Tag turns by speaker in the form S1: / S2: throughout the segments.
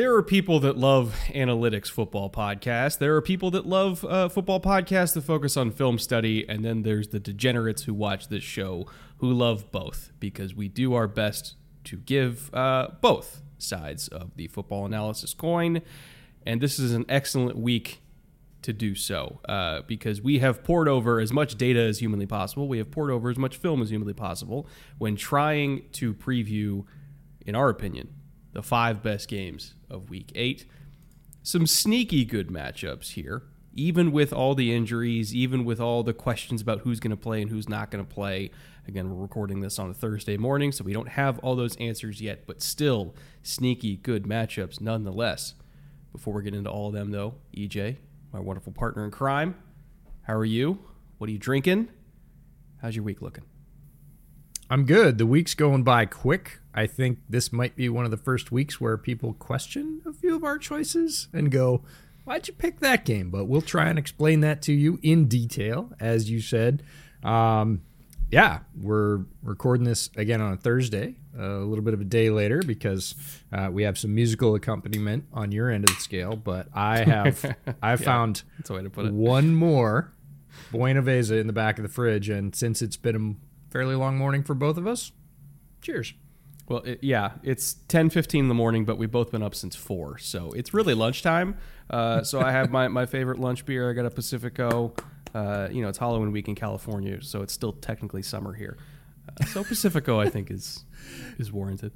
S1: There are people that love analytics football podcasts. There are people that love uh, football podcasts that focus on film study. And then there's the degenerates who watch this show who love both because we do our best to give uh, both sides of the football analysis coin. And this is an excellent week to do so uh, because we have poured over as much data as humanly possible. We have poured over as much film as humanly possible when trying to preview, in our opinion, the five best games of week eight. Some sneaky good matchups here, even with all the injuries, even with all the questions about who's going to play and who's not going to play. Again, we're recording this on a Thursday morning, so we don't have all those answers yet, but still sneaky good matchups nonetheless. Before we get into all of them, though, EJ, my wonderful partner in crime, how are you? What are you drinking? How's your week looking?
S2: I'm good. The week's going by quick. I think this might be one of the first weeks where people question a few of our choices and go, why'd you pick that game? But we'll try and explain that to you in detail, as you said. Um, yeah, we're recording this again on a Thursday, a little bit of a day later because uh, we have some musical accompaniment on your end of the scale. But I have I found
S1: That's a way to put it.
S2: one more Buenaveza in the back of the fridge, and since it's been a fairly long morning for both of us, cheers.
S1: Well, it, yeah, it's 10:15 in the morning, but we've both been up since 4. So, it's really lunchtime. Uh, so I have my, my favorite lunch beer. I got a Pacifico. Uh, you know, it's Halloween week in California, so it's still technically summer here. Uh, so Pacifico I think is is warranted.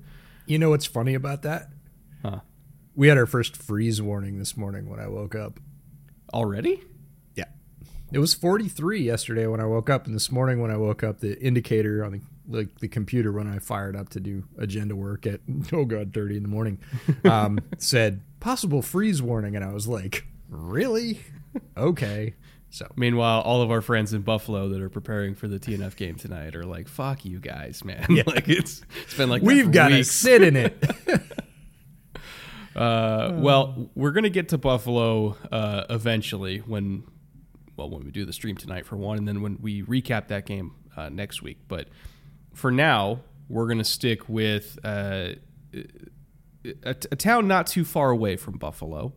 S2: You know what's funny about that?
S1: Huh.
S2: We had our first freeze warning this morning when I woke up.
S1: Already?
S2: Yeah. It was 43 yesterday when I woke up, and this morning when I woke up, the indicator on the like the computer when I fired up to do agenda work at oh god 30 in the morning um, said possible freeze warning, and I was like, really? Okay. So
S1: Meanwhile, all of our friends in Buffalo that are preparing for the TNF game tonight are like, "Fuck you guys, man!" like it's it's been like
S2: we've got to sit in it.
S1: Uh, well, we're gonna get to Buffalo uh, eventually when, well, when we do the stream tonight for one, and then when we recap that game uh, next week. But for now, we're gonna stick with uh, a, a town not too far away from Buffalo,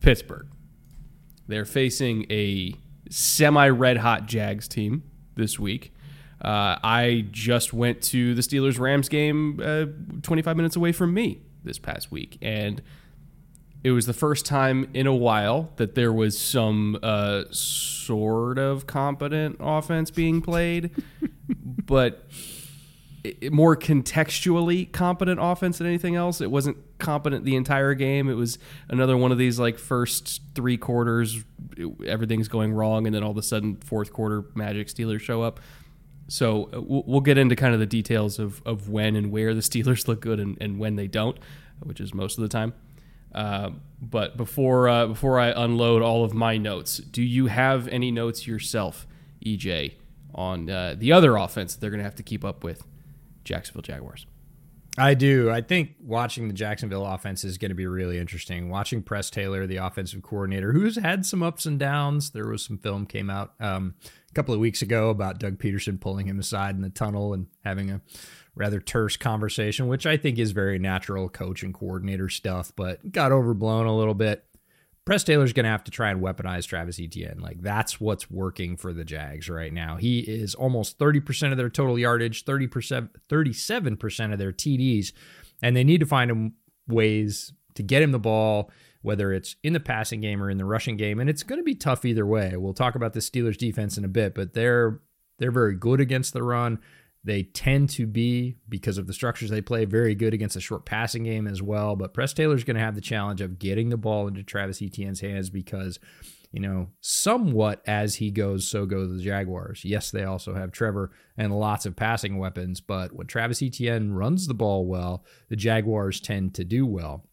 S1: Pittsburgh. They're facing a semi-red hot Jags team this week. Uh, I just went to the Steelers Rams game uh, 25 minutes away from me this past week, and it was the first time in a while that there was some uh, sort of competent offense being played, but it, more contextually competent offense than anything else. It wasn't competent the entire game. It was another one of these like first three quarters, it- everything's going wrong, and then all of a sudden, fourth quarter, Magic Steelers show up. So uh, we'll we'll get into kind of the details of, of when and where the Steelers look good and, and when they don't, which is most of the time. Uh, but before uh, before I unload all of my notes, do you have any notes yourself, EJ, on uh, the other offense they're going to have to keep up with Jacksonville Jaguars?
S2: I do. I think watching the Jacksonville offense is going to be really interesting. Watching Press Taylor, the offensive coordinator, who's had some ups and downs. There was some film came out um, a couple of weeks ago about Doug Pederson pulling him aside in the tunnel and having a rather terse conversation, which I think is very natural coach and coordinator stuff, but got overblown a little bit. Press Taylor's going to have to try and weaponize Travis Etienne. Like that's what's working for the Jags right now. He is almost 30% of their total yardage, 30%, 37% of their TDs, and they need to find him ways to get him the ball, whether it's in the passing game or in the rushing game. And it's going to be tough either way. We'll talk about the Steelers defense in a bit, but they're They're very good against the run. They tend to be, because of the structures they play, very good against a short passing game as well. But Press Taylor's going to have the challenge of getting the ball into Travis Etienne's hands because, you know, somewhat as he goes, so go the Jaguars. Yes, they also have Trevor and lots of passing weapons, but when Travis Etienne runs the ball well, the Jaguars tend to do well.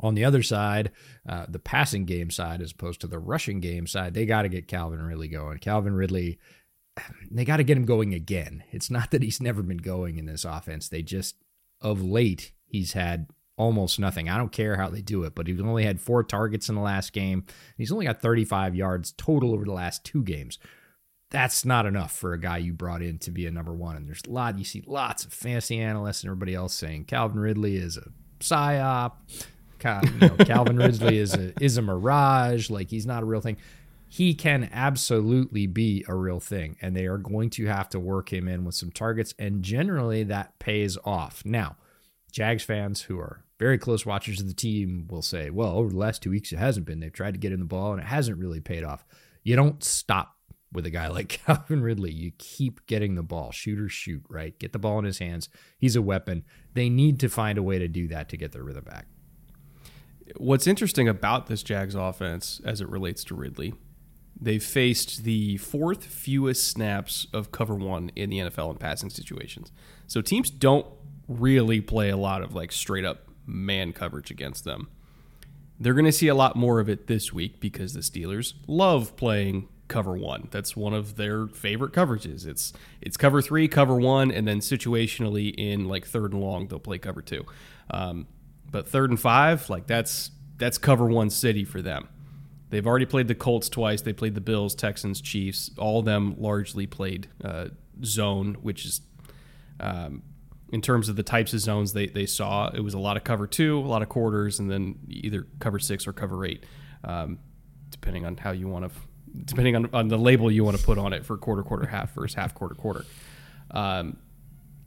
S2: On the other side, uh, the passing game side, as opposed to the rushing game side, they got to get Calvin Ridley going. Calvin Ridley Um, they got to get him going again. It's not that he's never been going in this offense. They just, of late, he's had almost nothing. I don't care how they do it, but he's only had four targets in the last game. He's only got 35 yards total over the last two games. That's not enough for a guy you brought in to be a number one. And there's a lot, you see lots of fantasy analysts and everybody else saying Calvin Ridley is a psyop. You know, Calvin Ridley is a is a mirage. Like he's not a real thing he can absolutely be a real thing and they are going to have to work him in with some targets and generally that pays off. Now jags fans who are very close watchers of the team will say well over the last two weeks it hasn't been. They've tried to get in the ball and it hasn't really paid off. You don't stop with a guy like calvin ridley. You keep getting the ball. Shoot or shoot right? Get the ball in his hands. He's a weapon. They need to find a way to do that to get their rhythm back.
S1: What's interesting about this Jags offense as it relates to Ridley They've faced the fourth fewest snaps of cover one in the NFL in passing situations. So teams don't really play a lot of like straight up man coverage against them. They're going to see a lot more of it this week because the Steelers love playing cover one. That's one of their favorite coverages. It's it's cover three, cover one, and then situationally in like third and long they'll play cover two. Um, but third and five, like that's that's cover one city for them. They've already played the Colts twice. They played the Bills, Texans, Chiefs. All of them largely played uh, zone, which is, um, in terms of the types of zones they, they saw, it was a lot of cover two, a lot of quarters, and then either cover six or cover eight, um, depending on how you want to, depending on, on the label you want to put on it for quarter, quarter, half versus half, quarter, quarter. Um,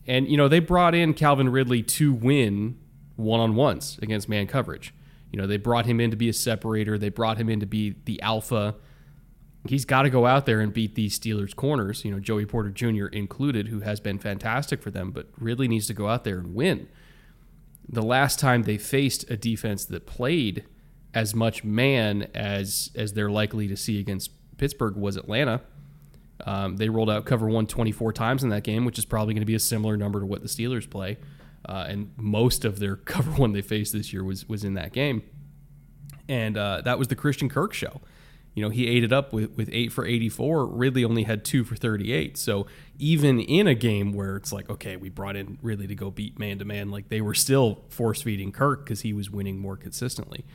S1: and, you know, they brought in Calvin Ridley to win one on ones against man coverage. You know, they brought him in to be a separator. They brought him in to be the alpha. He's got to go out there and beat these Steelers corners, you know, Joey Porter Jr. included, who has been fantastic for them, but really needs to go out there and win. The last time they faced a defense that played as much man as as they're likely to see against Pittsburgh was Atlanta. Um, they rolled out cover one 24 times in that game, which is probably going to be a similar number to what the Steelers play uh, and most of their cover one they faced this year was was in that game, and uh, that was the Christian Kirk show. You know, he ate it up with, with eight for 84. Ridley only had two for 38. So even in a game where it's like, okay, we brought in Ridley to go beat man to man, like they were still force feeding Kirk because he was winning more consistently.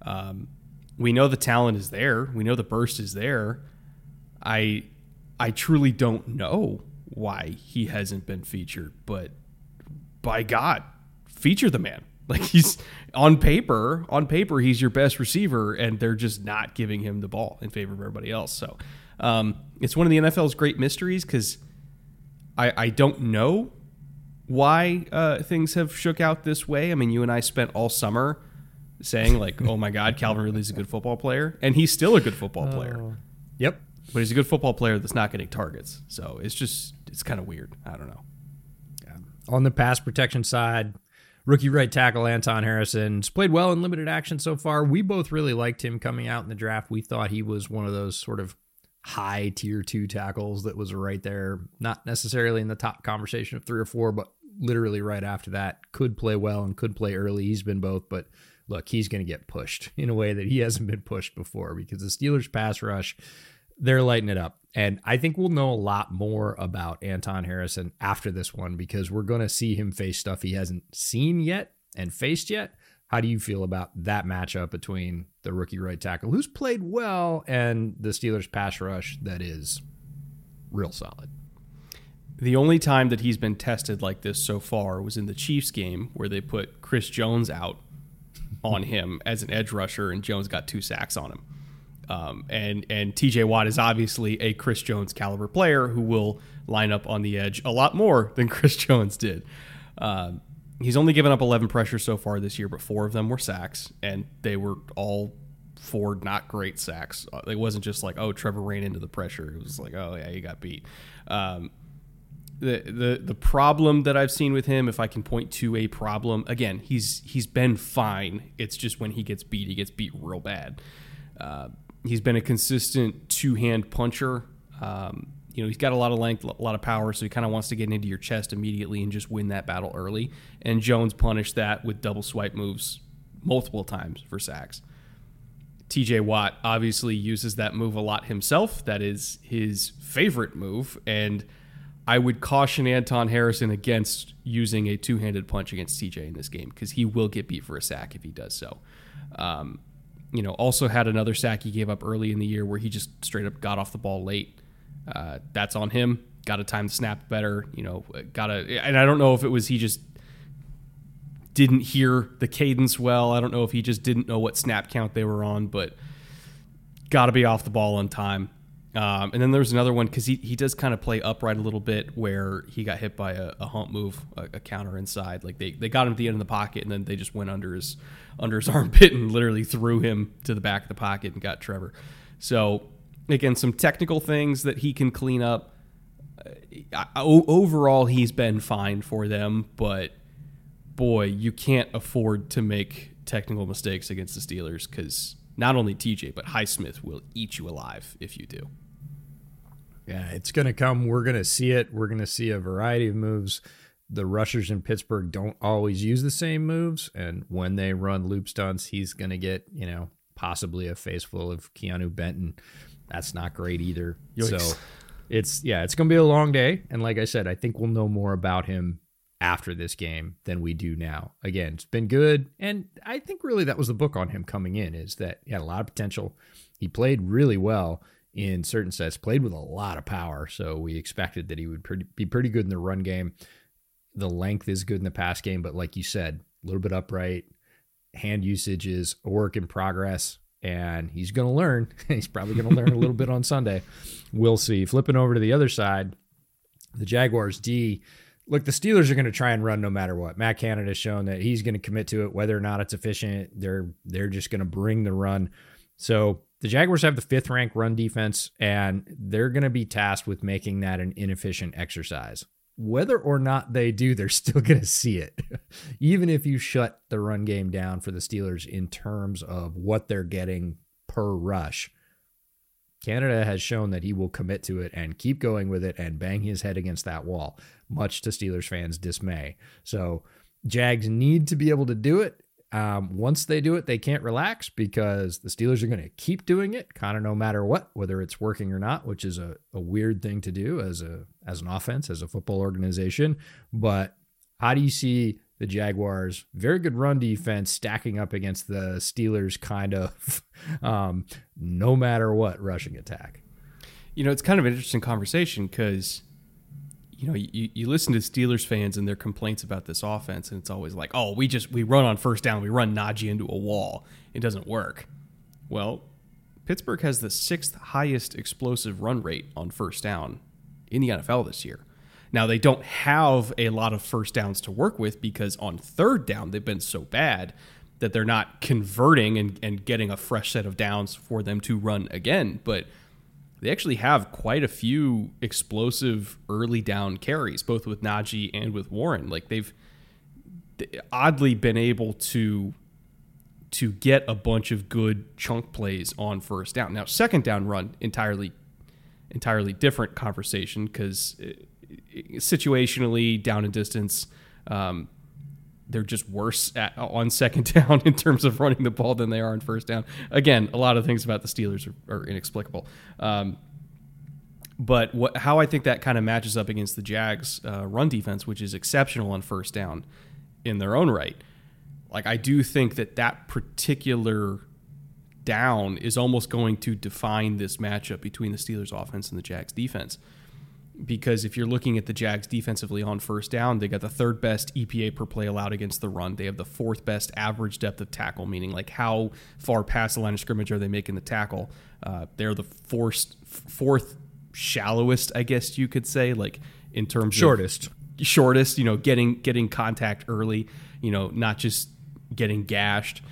S1: Um, we know the talent is there. We know the burst is there. I I truly don't know why he hasn't been featured, but by God, feature the man. Like he's on paper, on paper, he's your best receiver, and they're just not giving him the ball in favor of everybody else. So um, it's one of the NFL's great mysteries because I, I don't know why uh, things have shook out this way. I mean, you and I spent all summer saying like, "Oh my God, Calvin Ridley's a good football player," and he's still a good football player.
S2: Uh, yep,
S1: but he's a good football player that's not getting targets. So it's just it's kind of weird. I don't know
S2: on the pass protection side, rookie right tackle Anton Harrison's played well in limited action so far. We both really liked him coming out in the draft. We thought he was one of those sort of high tier two tackles that was right there, not necessarily in the top conversation of three or four, but literally right after that. Could play well and could play early. He's been both, but look, he's going to get pushed in a way that he hasn't been pushed before because the Steelers pass rush, they're lighting it up. And I think we'll know a lot more about Anton Harrison after this one because we're going to see him face stuff he hasn't seen yet and faced yet. How do you feel about that matchup between the rookie right tackle, who's played well, and the Steelers pass rush that is real solid?
S1: The only time that he's been tested like this so far was in the Chiefs game where they put Chris Jones out on him as an edge rusher, and Jones got two sacks on him. Um, and and TJ Watt is obviously a Chris Jones caliber player who will line up on the edge a lot more than Chris Jones did. Uh, he's only given up 11 pressures so far this year, but four of them were sacks, and they were all four not great sacks. It wasn't just like, oh, Trevor ran into the pressure. It was like, oh yeah, he got beat. Um, the the the problem that I've seen with him, if I can point to a problem, again, he's he's been fine. It's just when he gets beat, he gets beat real bad. Uh, he's been a consistent two hand puncher. Um, you know, he's got a lot of length, a lot of power, so he kind of wants to get into your chest immediately and just win that battle early. And Jones punished that with double swipe moves multiple times for sacks. TJ Watt obviously uses that move a lot himself. That is his favorite move. And I would caution Anton Harrison against using a two handed punch against TJ in this game because he will get beat for a sack if he does so. Um, you know, also had another sack he gave up early in the year where he just straight up got off the ball late. Uh, that's on him. Got to time the snap better. You know, got to, and I don't know if it was he just didn't hear the cadence well. I don't know if he just didn't know what snap count they were on, but got to be off the ball on time. Um, and then there was another one because he, he does kind of play upright a little bit where he got hit by a, a hump move, a, a, counter inside. Like they, they got him at the end of the pocket and then they just went under his under his armpit and literally threw him to the back of the pocket and got Trevor. So again, some technical things that he can clean up. Uh, overall, he's been fine for them, but boy, you can't afford to make technical mistakes against the Steelers because not only TJ, but Highsmith will eat you alive if you do.
S2: Yeah, it's going to come. We're going to see it. We're going to see a variety of moves. The rushers in Pittsburgh don't always use the same moves. And when they run loop stunts, he's going to get, you know, possibly a face full of Keanu Benton. That's not great either. Yikes. So it's, yeah, it's going to be a long day. And like I said, I think we'll know more about him after this game than we do now. Again, it's been good. And I think really that was the book on him coming in is that he had a lot of potential. He played really well in certain sets, played with a lot of power. So we expected that he would be pretty good in the run game. The length is good in the pass game, but like you said, a little bit upright. Hand usage is a work in progress, and he's going to learn. he's probably going to learn a little bit on Sunday. We'll see. Flipping over to the other side, the Jaguars D look, the Steelers are going to try and run no matter what. Matt Canada has shown that he's going to commit to it, whether or not it's efficient. They're they're just going to bring the run. So the Jaguars have the fifth ranked run defense, and they're going to be tasked with making that an inefficient exercise. Whether or not they do, they're still going to see it. Even if you shut the run game down for the Steelers in terms of what they're getting per rush, Canada has shown that he will commit to it and keep going with it and bang his head against that wall, much to Steelers fans' dismay. So, Jags need to be able to do it. Um, once they do it, they can't relax because the Steelers are going to keep doing it, kind of no matter what, whether it's working or not, which is a, a weird thing to do as a as an offense, as a football organization. But how do you see the Jaguars' very good run defense stacking up against the Steelers' kind of um, no matter what rushing attack.
S1: You know, it's kind of an interesting conversation because you know you, you listen to Steelers fans and their complaints about this offense, and it's always like, oh, we just we run on first down, we run Najee into a wall, it doesn't work. Well, Pittsburgh has the sixth highest explosive run rate on first down in the NFL this year. Now, they don't have a lot of first downs to work with because on third down, they've been so bad that they're not converting and, and getting a fresh set of downs for them to run again. But they actually have quite a few explosive early down carries, both with Najee and with Warren. Like they've oddly been able to to get a bunch of good chunk plays on first down. Now, second down run entirely entirely different conversation because situationally down and distance. Um, they're just worse at, on second down in terms of running the ball than they are on first down. Again, a lot of things about the Steelers are, are inexplicable. Um, but what, how I think that kind of matches up against the Jags' uh, run defense, which is exceptional on first down in their own right. Like I do think that that particular down is almost going to define this matchup between the Steelers' offense and the Jags' defense because if you're looking at the Jags defensively on first down, they got the third best EPA per play allowed against the run. They have the fourth best average depth of tackle, meaning like how far past the line of scrimmage are they making the tackle. Uh, they're the fourth, fourth shallowest, I guess you could say, like in terms
S2: shortest,
S1: of shortest. You know, getting getting contact early. You know, not just getting gashed.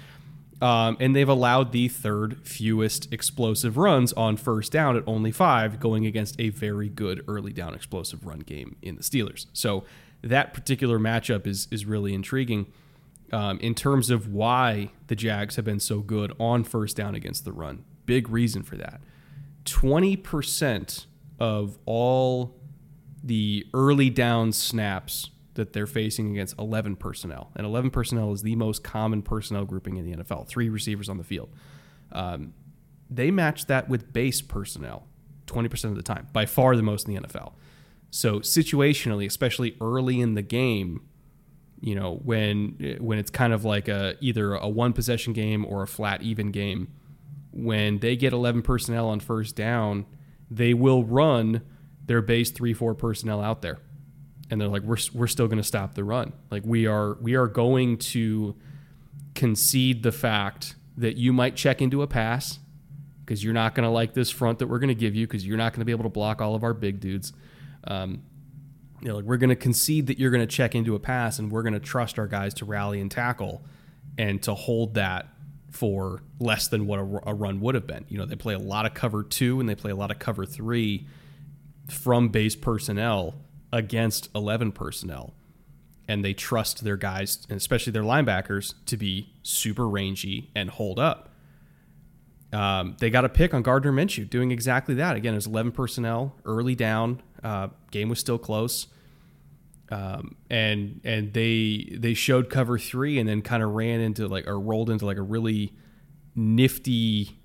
S1: Um, and they've allowed the third fewest explosive runs on first down at only five, going against a very good early down explosive run game in the Steelers. So that particular matchup is is really intriguing um, in terms of why the Jags have been so good on first down against the run. Big reason for that. Twenty percent of all the early down snaps that they're facing against 11 personnel. And 11 personnel is the most common personnel grouping in the NFL, three receivers on the field. Um, they match that with base personnel 20% of the time, by far the most in the NFL. So situationally, especially early in the game, you know, when when it's kind of like a either a one possession game or a flat even game, when they get 11 personnel on first down, they will run their base 3-4 personnel out there and they're like we're we're still going to stop the run. Like we are we are going to concede the fact that you might check into a pass because you're not going to like this front that we're going to give you because you're not going to be able to block all of our big dudes. Um, you know, like we're going to concede that you're going to check into a pass and we're going to trust our guys to rally and tackle and to hold that for less than what a, a run would have been. You know, they play a lot of cover two and they play a lot of cover three from base personnel against 11 personnel and they trust their guys and especially their linebackers to be super rangy and hold up. Um, they got a pick on Gardner Minshew doing exactly that. Again, it was 11 personnel early down. Uh, game was still close. Um, and and they they showed cover three and then kind of ran into like or rolled into like a really nifty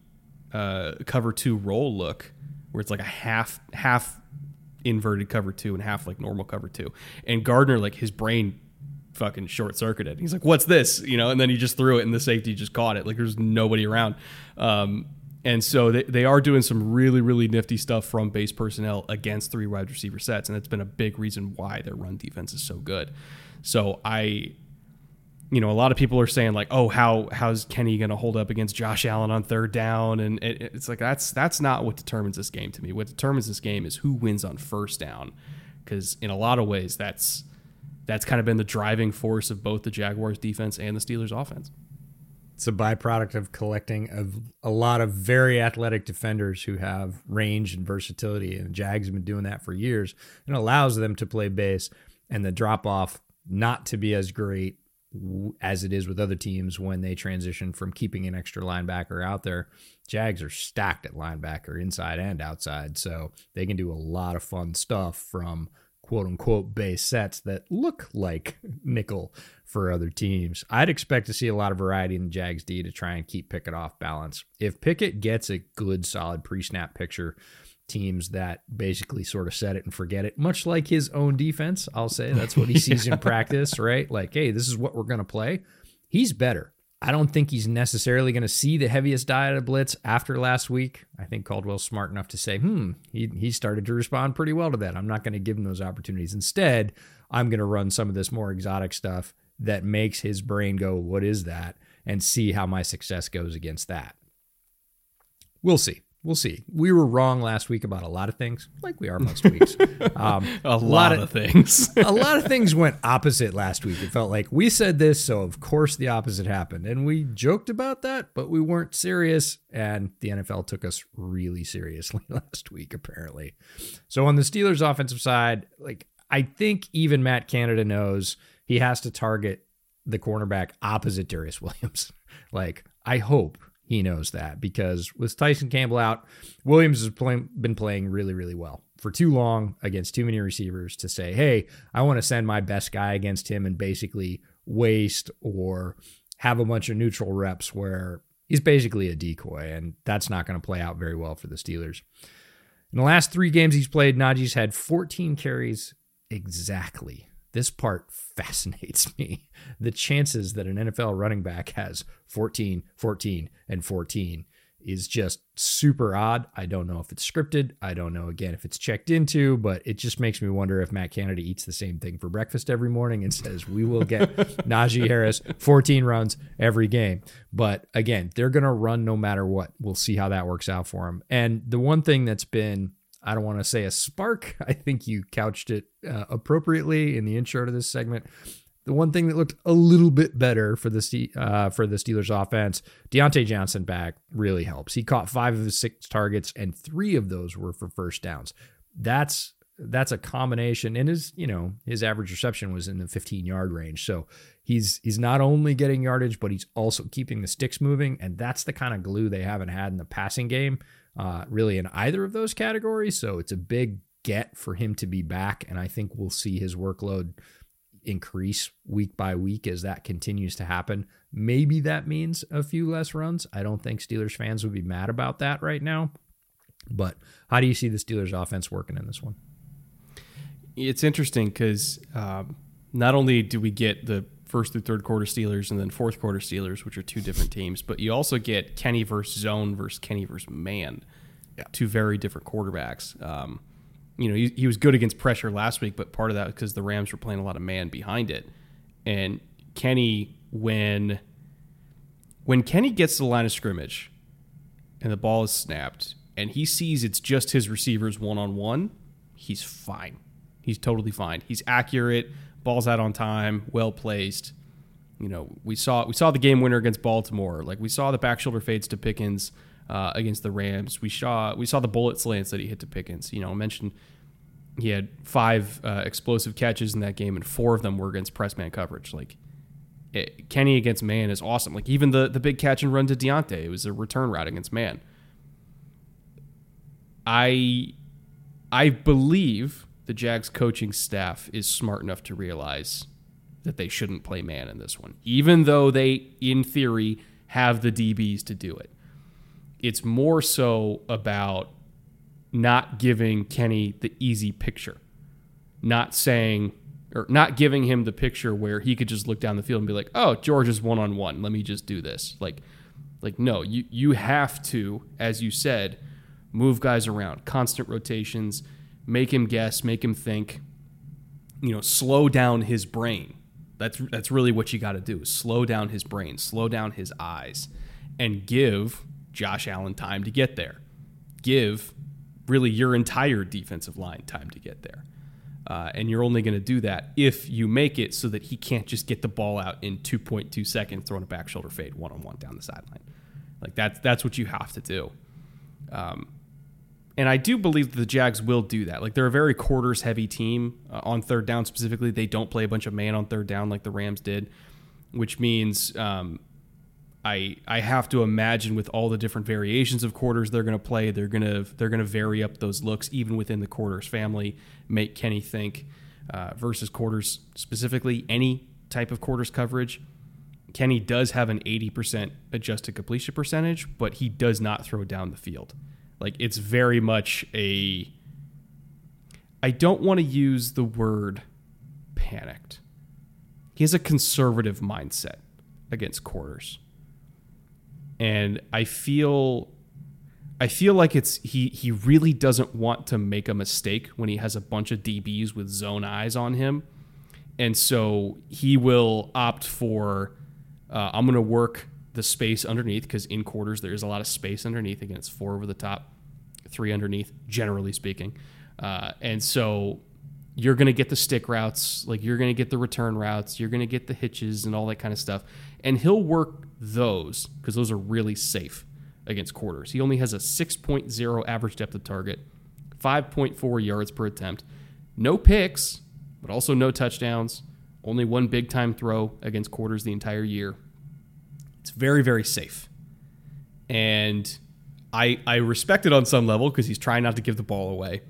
S1: uh, cover two roll look where it's like a half half inverted cover two and half like normal cover two. And Gardner, like his brain fucking short circuited. He's like, "What's this?" You know, and then he just threw it, and the safety just caught it. Like there's nobody around. Um, and so they, they are doing some really, really nifty stuff from base personnel against three wide receiver sets. And it's been a big reason why their run defense is so good. So I you know, a lot of people are saying like, "Oh, how how's Kenny going to hold up against Josh Allen on third down?" And it, it's like that's that's not what determines this game to me. What determines this game is who wins on first down, because in a lot of ways, that's that's kind of been the driving force of both the Jaguars defense and the Steelers offense.
S2: It's a byproduct of collecting of a lot of very athletic defenders who have range and versatility, and the Jags have been doing that for years, and allows them to play base and the drop off not to be as great as it is with other teams when they transition from keeping an extra linebacker out there. Jags are stacked at linebacker inside and outside, so they can do a lot of fun stuff from quote unquote base sets that look like nickel for other teams. I'd expect to see a lot of variety in the Jags D to try and keep Pickett off balance. If Pickett gets a good solid pre-snap picture teams that basically sort of set it and forget it, much like his own defense. I'll say that's what he sees in practice, right? Like, hey, this is what we're going to play. He's better. I don't think he's necessarily going to see the heaviest diet of blitz after last week. I think Caldwell's smart enough to say, hmm, he, he started to respond pretty well to that. I'm not going to give him those opportunities. Instead, I'm going to run some of this more exotic stuff that makes his brain go, what is that? And see how my success goes against that. We'll see we'll see. We were wrong last week about a lot of things, like we are most weeks.
S1: Um, a, lot, lot of, of things.
S2: a lot of things went opposite last week. It felt like we said this, so of course the opposite happened, and we joked about that, but we weren't serious. And the NFL took us really seriously last week, apparently. So on the Steelers' offensive side, like I think even Matt Canada knows he has to target the cornerback opposite Darious Williams. like I hope he knows that because with Tyson Campbell out, Williams has play, been playing really, really well for too long against too many receivers to say, hey, I want to send my best guy against him and basically waste or have a bunch of neutral reps where he's basically a decoy. And that's not going to play out very well for the Steelers. In the last three games he's played, Najee's had 14 carries exactly this part fascinates me. The chances that an NFL running back has 14, 14, and 14 is just super odd. I don't know if it's scripted. I don't know, again, if it's checked into, but it just makes me wonder if Matt Canada eats the same thing for breakfast every morning and says, we will get Najee Harris 14 runs every game. But again, they're going to run no matter what. We'll see how that works out for him. And the one thing that's been I don't want to say a spark. I think you couched it uh, appropriately in the intro to this segment. the one thing that looked a little bit better for the uh, for the Steelers offense, Diontae Johnson back really helps. He caught five of his six targets, and three of those were for first downs. That's that's a combination, and his you know his average reception was in the 15 yard range. So he's he's not only getting yardage, but he's also keeping the sticks moving, and that's the kind of glue they haven't had in the passing game, uh, really in either of those categories. So it's a big get for him to be back, and I think we'll see his workload increase week by week as that continues to happen. Maybe that means a few less runs. I don't think Steelers fans would be mad about that right now. But how do you see the Steelers offense working in this one?
S1: It's interesting because um, not only do we get the first through third quarter Steelers and then fourth quarter Steelers, which are two different teams, but you also get Kenny versus zone versus Kenny versus man, yeah. two very different quarterbacks. Um, you know, he, he was good against pressure last week, but part of that because the Rams were playing a lot of man behind it. And Kenny, when when Kenny gets to the line of scrimmage and the ball is snapped and he sees it's just his receivers one on one, he's fine. He's totally fine. He's accurate, balls out on time, well placed. You know, we saw we saw the game winner against Baltimore. Like we saw the back shoulder fades to Pickens uh, against the Rams. We saw we saw the bullet slants that he hit to Pickens. You know, I mentioned he had five uh, explosive catches in that game, and four of them were against press man coverage. Like it, Kenny against man is awesome. Like even the the big catch and run to Diontae, it was a return route against man. I I believe the Jags coaching staff is smart enough to realize that they shouldn't play man in this one, even though they, in theory, have the DBs to do it. It's more so about not giving Kenny the easy picture, not saying or not giving him the picture where he could just look down the field and be like, "Oh, George is one on one. Let me just do this." Like, like no, you you have to, as you said, move guys around, constant rotations, make him guess, make him think. You know, slow down his brain. That's that's really what you got to do. Slow down his brain, slow down his eyes, and give Josh Allen time to get there. Give really your entire defensive line time to get there. Uh, and you're only going to do that if you make it so that he can't just get the ball out in 2.2 seconds throwing a back shoulder fade one on one down the sideline. Like that's that's what you have to do. Um, and I do believe the Jags will do that. Like they're a very quarters heavy team uh, on third down specifically. They don't play a bunch of man on third down like the Rams did, which means um, I I have to imagine with all the different variations of quarters they're going to play, they're going to they're going to vary up those looks even within the quarters family. Make Kenny think uh, versus quarters specifically any type of quarters coverage. Kenny does have an 80% adjusted completion percentage, but he does not throw down the field. Like it's very much a. I don't want to use the word panicked. He has a conservative mindset against quarters and I feel I feel like it's he he really doesn't want to make a mistake when he has a bunch of DBs with zone eyes on him, and so he will opt for uh, I'm going to work the space underneath because in quarters there is a lot of space underneath. Again, it's four over the top, three underneath, generally speaking, uh, and so you're going to get the stick routes, like you're going to get the return routes, you're going to get the hitches and all that kind of stuff. And he'll work those because those are really safe against quarters. He only has a 6.0 average depth of target, 5.4 yards per attempt, no picks, but also no touchdowns, only one big time throw against quarters the entire year. It's very, very safe. And I, I respect it on some level because he's trying not to give the ball away.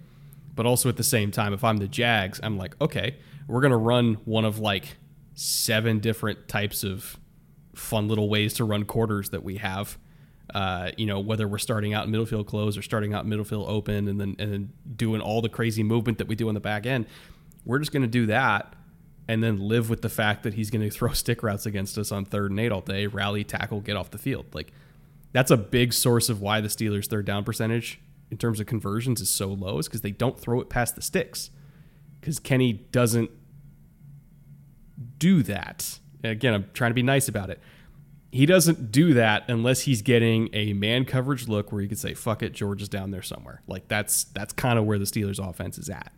S1: But also at the same time, if I'm the Jags, I'm like, okay, we're going to run one of like seven different types of fun little ways to run quarters that we have. Uh, you know, whether we're starting out in middle field close or starting out middle field open and then and then doing all the crazy movement that we do on the back end, we're just going to do that and then live with the fact that he's going to throw stick routes against us on third and eight all day, rally, tackle, get off the field. Like that's a big source of why the Steelers' third down percentage in terms of conversions is so low is because they don't throw it past the sticks. Because Kenny doesn't do that. Again, I'm trying to be nice about it. He doesn't do that unless he's getting a man coverage look where you could say, "Fuck it, George is down there somewhere." Like that's that's kind of where the Steelers' offense is at,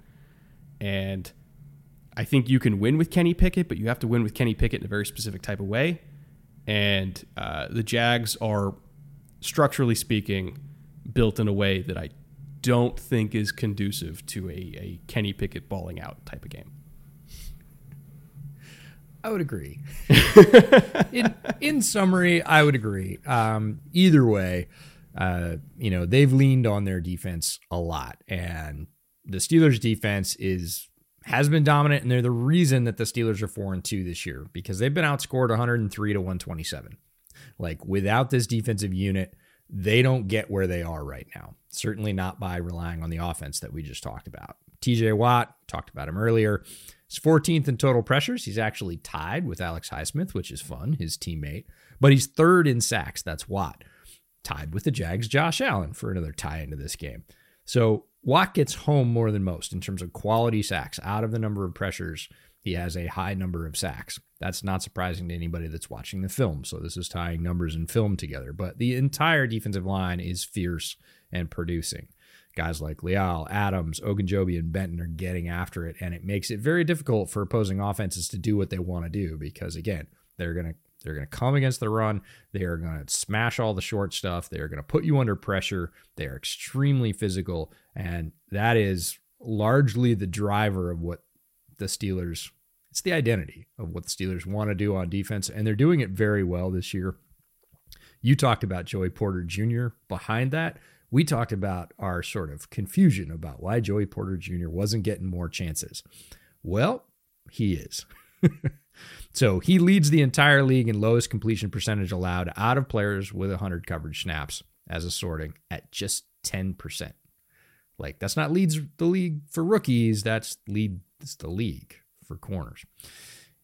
S1: and I think you can win with Kenny Pickett, but you have to win with Kenny Pickett in a very specific type of way. And uh, the Jags are, structurally speaking, built in a way that I don't think is conducive to a, a Kenny Pickett balling out type of game.
S2: I would agree. in, in summary, I would agree. Um, either way, uh, you know, they've leaned on their defense a lot, and the Steelers' defense is has been dominant, and they're the reason that the Steelers are four and two this year because they've been outscored 103 to 127. Like without this defensive unit, they don't get where they are right now. Certainly not by relying on the offense that we just talked about. TJ Watt, talked about him earlier. He's 14th in total pressures. He's actually tied with Alex Highsmith, which is fun, his teammate. But he's third in sacks. That's Watt. Tied with the Jags' Josh Allen for another tie into this game. So Watt gets home more than most in terms of quality sacks. Out of the number of pressures, he has a high number of sacks. That's not surprising to anybody that's watching the film. So this is tying numbers and film together. But the entire defensive line is fierce and producing. Guys like Leal, Adams, Ogunjobi, and Benton are getting after it, and it makes it very difficult for opposing offenses to do what they want to do because again, they're gonna they're gonna come against the run. They are gonna smash all the short stuff. They are gonna put you under pressure. They are extremely physical, and that is largely the driver of what the Steelers. It's the identity of what the Steelers want to do on defense, and they're doing it very well this year. You talked about Joey Porter Jr. behind that we talked about our sort of confusion about why Joey Porter Jr. wasn't getting more chances. Well, he is. so he leads the entire league in lowest completion percentage allowed out of players with 100 coverage snaps as a sorting at just 10%. Like that's not leads the league for rookies, that's lead the league for corners.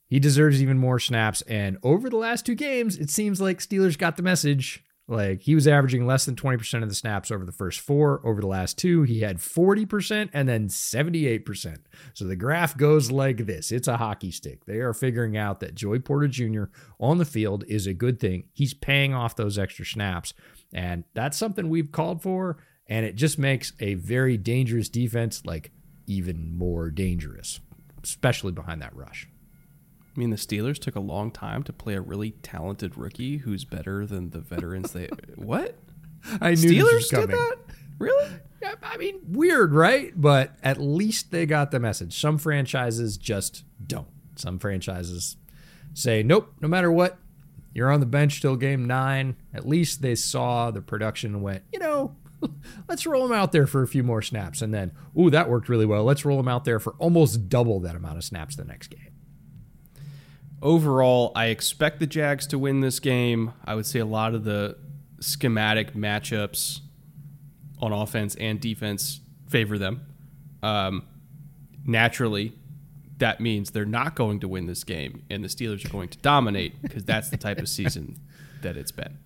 S2: He deserves even more snaps and over the last two games it seems like Steelers got the message like he was averaging less than 20% of the snaps over the first four. Over the last two, he had 40% and then 78%. So the graph goes like this it's a hockey stick. They are figuring out that Joey Porter Jr. on the field is a good thing. He's paying off those extra snaps. And that's something we've called for. And it just makes a very dangerous defense like even more dangerous, especially behind that rush.
S1: I mean, the Steelers took a long time to play a really talented rookie who's better than the veterans they. what?
S2: I knew
S1: Steelers did that. Really?
S2: I mean, weird, right? But at least they got the message. Some franchises just don't. Some franchises say, nope, no matter what, you're on the bench till game nine. At least they saw the production and went, you know, let's roll them out there for a few more snaps. And then, ooh, that worked really well. Let's roll them out there for almost double that amount of snaps the next game.
S1: Overall, I expect the Jags to win this game. I would say a lot of the schematic matchups on offense and defense favor them. Um, naturally, that means they're not going to win this game, and the Steelers are going to dominate because that's the type of season that it's been.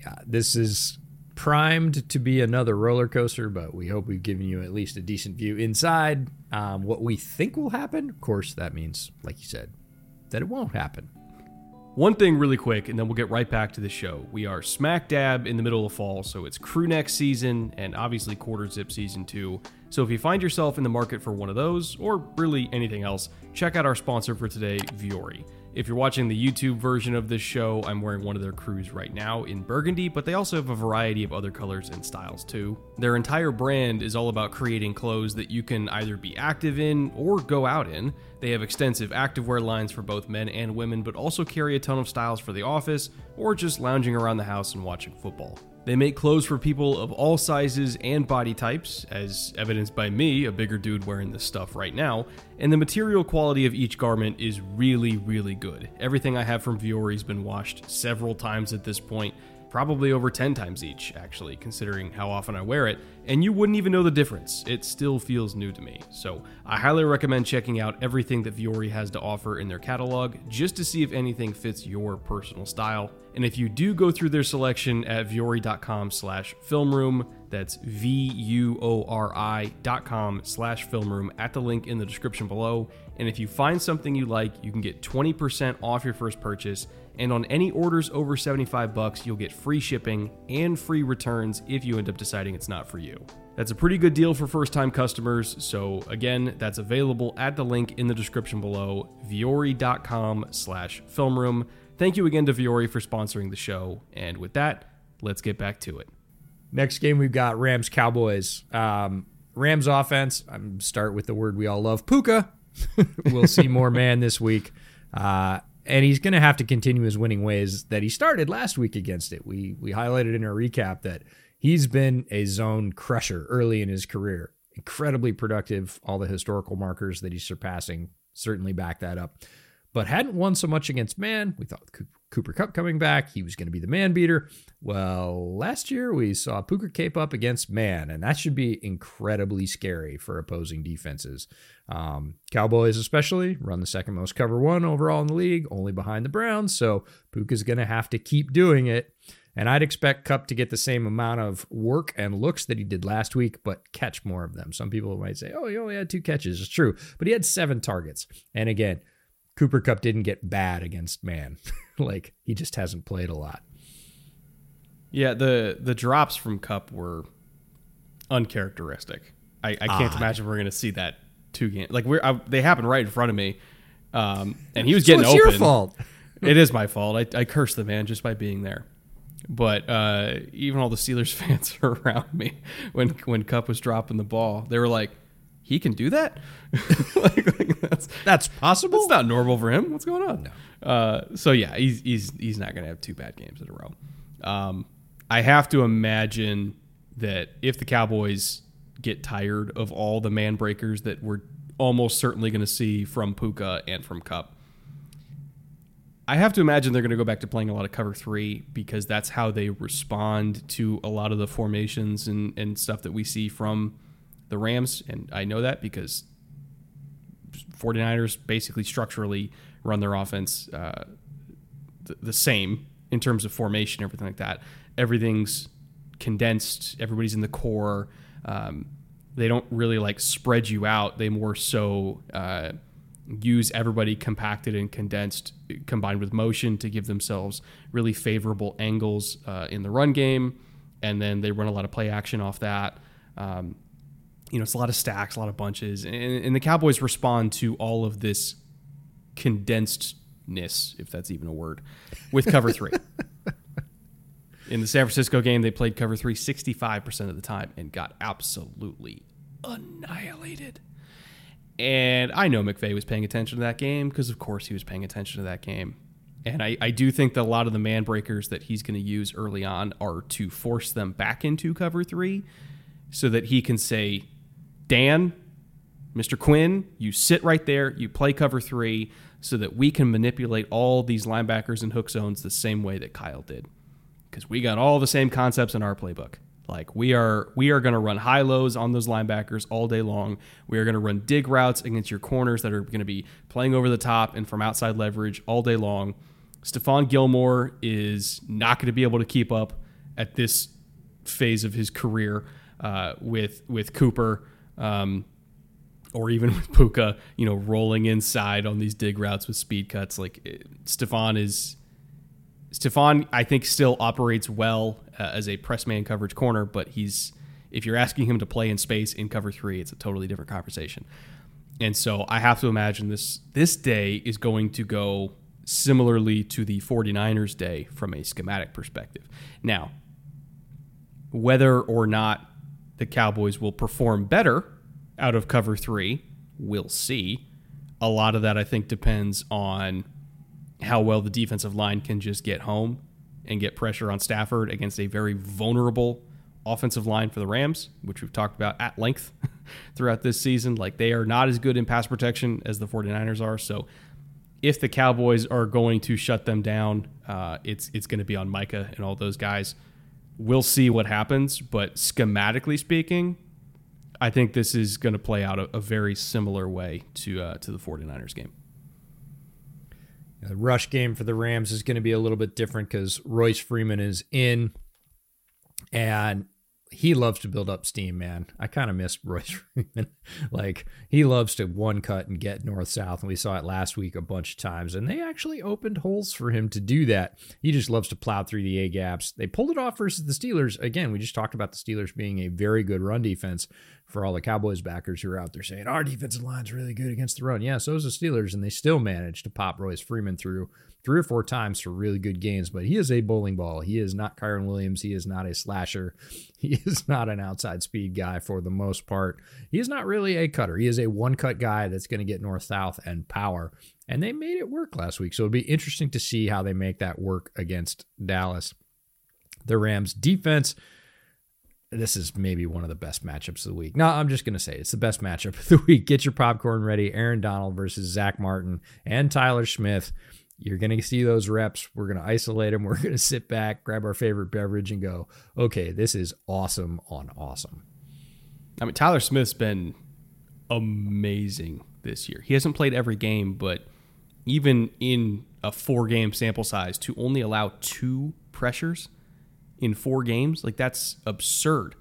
S2: Yeah, this is primed to be another roller coaster, but we hope we've given you at least a decent view inside. Um, what we think will happen, of course, that means, like you said, that it won't happen.
S1: One thing, really quick, and then we'll get right back to the show. We are smack dab in the middle of fall, so it's crew neck season and obviously quarter zip season too. So if you find yourself in the market for one of those, or really anything else, check out our sponsor for today, Vuori. If you're watching the YouTube version of this show, I'm wearing one of their crews right now in burgundy, but they also have a variety of other colors and styles too. Their entire brand is all about creating clothes that you can either be active in or go out in. They have extensive activewear lines for both men and women, but also carry a ton of styles for the office or just lounging around the house and watching football. They make clothes for people of all sizes and body types, as evidenced by me, a bigger dude wearing this stuff right now, and the material quality of each garment is really, really good. Everything I have from Vuori's been washed several times at this point, probably over 10 times each, actually, considering how often I wear it, and you wouldn't even know the difference. It still feels new to me. So I highly recommend checking out everything that Vuori has to offer in their catalog just to see if anything fits your personal style And if you do go through their selection at vuori.com slash filmroom, that's V-U-O-R-I dot com slash filmroom at the link in the description below. And if you find something you like, you can get 20% off your first purchase. And on any orders over 75 bucks, you'll get free shipping and free returns if you end up deciding it's not for you. That's a pretty good deal for first time customers. So again, that's available at the link in the description below, vuori.com slash filmroom. Thank you again to Vuori for sponsoring the show. And with that, let's get back to it.
S2: Next game we've got Rams Cowboys. Um, Rams offense. I'm start with the word we all love, Puka. we'll see more man this week, uh, and he's going to have to continue his winning ways that he started last week against it. We we highlighted in our recap that he's been a zone crusher early in his career. Incredibly productive. All the historical markers that he's surpassing certainly back that up but hadn't won so much against man. We thought Cooper Kupp coming back, he was going to be the man beater. Well, last year we saw Puka cape up against man, and that should be incredibly scary for opposing defenses. Um, Cowboys, especially, run the second most cover one overall in the league, only behind the Browns. So Puka's going to have to keep doing it. And I'd expect Cup to get the same amount of work and looks that he did last week, but catch more of them. Some people might say, oh, he only had two catches. It's true, but he had seven targets. And again, Cooper Kupp didn't get bad against man. like he just hasn't played a lot.
S1: Yeah, the the drops from Kupp were uncharacteristic. I, I can't Odd. imagine we're going to see that two games. Like we're I, they happened right in front of me, um, and he was getting
S2: so
S1: it's
S2: open. Your fault.
S1: it is my fault. I, I cursed the man just by being there. But uh, even all the Steelers fans around me when when Kupp was dropping the ball, they were like, he can do that?
S2: like, like that's, that's possible.
S1: It's not normal for him. What's going on? No. Uh, so yeah, he's he's he's not going to have two bad games in a row. Um, I have to imagine that if the Cowboys get tired of all the man breakers that we're almost certainly going to see from Puka and from Kupp, I have to imagine they're going to go back to playing a lot of cover three because that's how they respond to a lot of the formations and, and stuff that we see from the Rams, and I know that because 49ers basically structurally run their offense uh, the, the same in terms of formation, everything like that. Everything's condensed. Everybody's in the core. Um, they don't really like spread you out. They more so uh, use everybody compacted and condensed, combined with motion to give themselves really favorable angles uh, in the run game. And then they run a lot of play action off that. Um, you know, it's a lot of stacks, a lot of bunches, and, and the Cowboys respond to all of this condensedness, if that's even a word, with cover three. In the San Francisco game, they played cover three 65% of the time and got absolutely annihilated. And I know McVay was paying attention to that game because, of course, he was paying attention to that game. And I, I do think that a lot of the man breakers that he's going to use early on are to force them back into cover three so that he can say, Dan, Mr. Quinn, you sit right there, you play cover three so that we can manipulate all these linebackers and hook zones the same way that Kyle did. Because we got all the same concepts in our playbook. Like we are we are going to run high lows on those linebackers all day long. We are going to run dig routes against your corners that are going to be playing over the top and from outside leverage all day long. Stephon Gilmore is not going to be able to keep up at this phase of his career uh, with with Cooper um, or even with Puka, you know, rolling inside on these dig routes with speed cuts. Like eh, Stephon is Stephon, I think, still operates well uh, as a press man coverage corner, but he's if you're asking him to play in space in cover three, it's a totally different conversation. And so I have to imagine this this day is going to go similarly to the 49ers day from a schematic perspective. Now, whether or not the Cowboys will perform better out of cover three. We'll see. A lot of that, I think, depends on how well the defensive line can just get home and get pressure on Stafford against a very vulnerable offensive line for the Rams, which we've talked about at length throughout this season. Like they are not as good in pass protection as the 49ers are. So if the Cowboys are going to shut them down, uh, it's it's going to be on Micah and all those guys we'll see what happens. But schematically speaking, I think this is going to play out a, a, very similar way to uh, to the 49ers game.
S2: The rush game for the Rams is going to be a little bit different because Royce Freeman is in, and he loves to build up steam, man. I kind of miss Royce Freeman. like he loves to one cut and get north south, and we saw it last week a bunch of times. And they actually opened holes for him to do that. He just loves to plow through the A gaps. They pulled it off versus the Steelers. Again, we just talked about the Steelers being a very good run defense for all the Cowboys backers who are out there saying our defensive line's really good against the run. Yeah, so is the Steelers, and they still managed to pop Royce Freeman through three or four times for really good games. But he is a bowling ball. He is not Kyren Williams. He is not a slasher. He is not an outside speed guy for the most part. He is not really a cutter. He is a one cut guy that's going to get north south and power. And they made it work last week. So it'll be interesting to see how they make that work against Dallas. The Rams defense this is maybe one of the best matchups of the week. No, I'm just going to say it's the best matchup of the week. Get your popcorn ready. Aaron Donald versus Zach Martin and Tyler Smith. You're going to see those reps. We're going to isolate them. We're going to sit back, grab our favorite beverage, and go, okay, this is awesome on awesome.
S1: I mean, Tyler Smith's been amazing this year. He hasn't played every game, but even in a four game sample size, to only allow two pressures in four games, like that's absurd.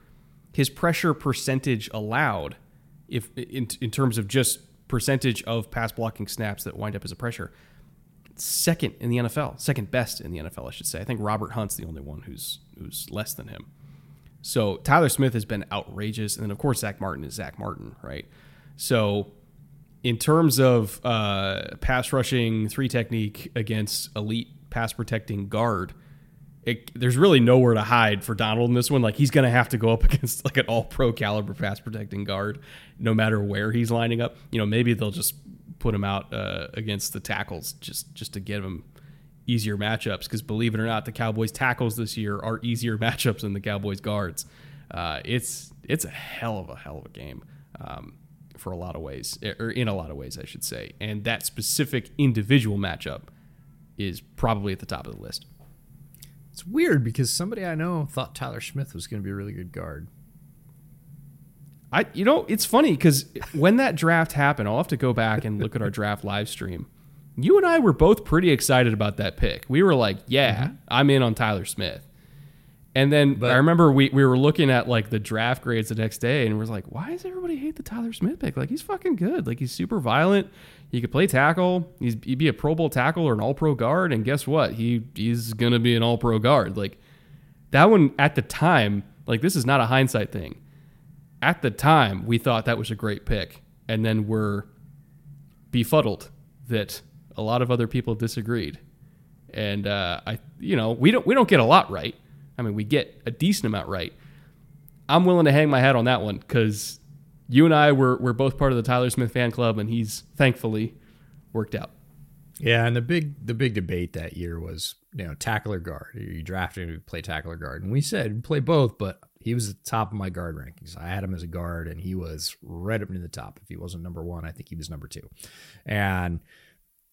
S1: His pressure percentage allowed, if in, in terms of just percentage of pass blocking snaps that wind up as a pressure, second in the NFL, second best in the NFL, I should say. I think Robert Hunt's the only one who's who's less than him. So Tyler Smith has been outrageous, and then of course Zach Martin is Zach Martin, right? So in terms of uh, pass rushing three technique against elite pass protecting guard, it, there's really nowhere to hide for Donald in this one. Like he's going to have to go up against like an all pro caliber pass protecting guard, no matter where he's lining up. You know, maybe they'll just put him out uh, against the tackles just just to give him easier matchups. Because believe it or not, the Cowboys tackles this year are easier matchups than the Cowboys guards. Uh, it's it's a hell of a hell of a game. Um, for a lot of ways, or in a lot of ways, I should say. And that specific individual matchup is probably at the top of the list.
S2: It's weird because somebody I know thought Tyler Smith was going to be a really good guard.
S1: I, you know, it's funny because when that draft happened, I'll have to go back and look at our draft live stream. You and I were both pretty excited about that pick. We were like, "Yeah, mm-hmm. I'm in on Tyler Smith." And then but, I remember we, we were looking at like the draft grades the next day, and we are like, "Why does everybody hate the Tyler Smith pick? Like he's fucking good. Like he's super violent. He could play tackle. He's he'd be a Pro Bowl tackle or an All Pro guard. And guess what? He he's gonna be an All Pro guard. Like that one at the time. Like this is not a hindsight thing. At the time, we thought that was a great pick, and then we're befuddled that a lot of other people disagreed. And uh, I, you know, we don't we don't get a lot right. I mean, we get a decent amount right. I'm willing to hang my hat on that one because you and I were, were both part of the Tyler Smith fan club, and he's thankfully worked out.
S2: Yeah, and the big the big debate that year was you know tackle or guard. You drafted to play tackle or guard, and we said play both, but he was at the top of my guard rankings. I had him as a guard, and he was right up near the top. If he wasn't number one, I think he was number two, and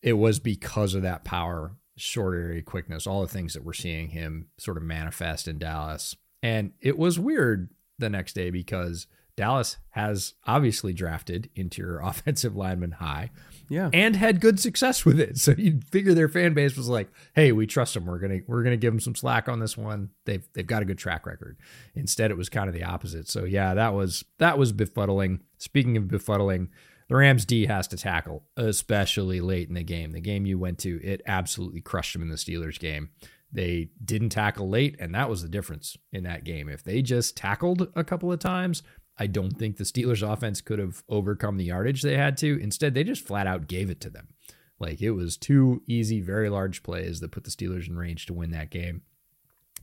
S2: it was because of that power, short area quickness, all the things that we're seeing him sort of manifest in Dallas. And it was weird the next day because Dallas has obviously drafted interior offensive lineman high.
S1: Yeah.
S2: And had good success with it. So you'd figure their fan base was like, hey, we trust them. We're gonna we're gonna give them some slack on this one. They've they've got a good track record. Instead, it was kind of the opposite. So yeah, that was that was befuddling. Speaking of befuddling, the Rams D has to tackle, especially late in the game. The game you went to, it absolutely crushed them in the Steelers game. They didn't tackle late, and that was the difference in that game. If they just tackled a couple of times, I don't think the Steelers offense could have overcome the yardage they had to. Instead, they just flat out gave it to them. Like it was two easy, very large plays that put the Steelers in range to win that game.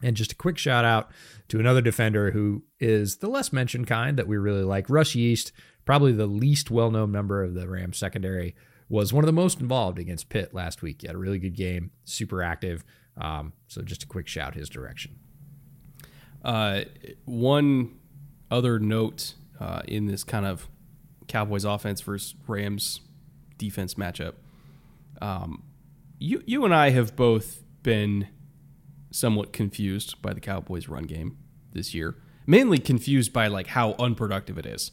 S2: And just a quick shout out to another defender who is the less mentioned kind that we really like. Russ Yeast, probably the least well known member of the Rams secondary, was one of the most involved against Pitt last week. He had a really good game, super active. Um, so just a quick shout his direction.
S1: Uh, one other note uh, in this kind of Cowboys offense versus Rams defense matchup. Um, you you and I have both been somewhat confused by the Cowboys run game this year. Mainly confused by like how unproductive it is.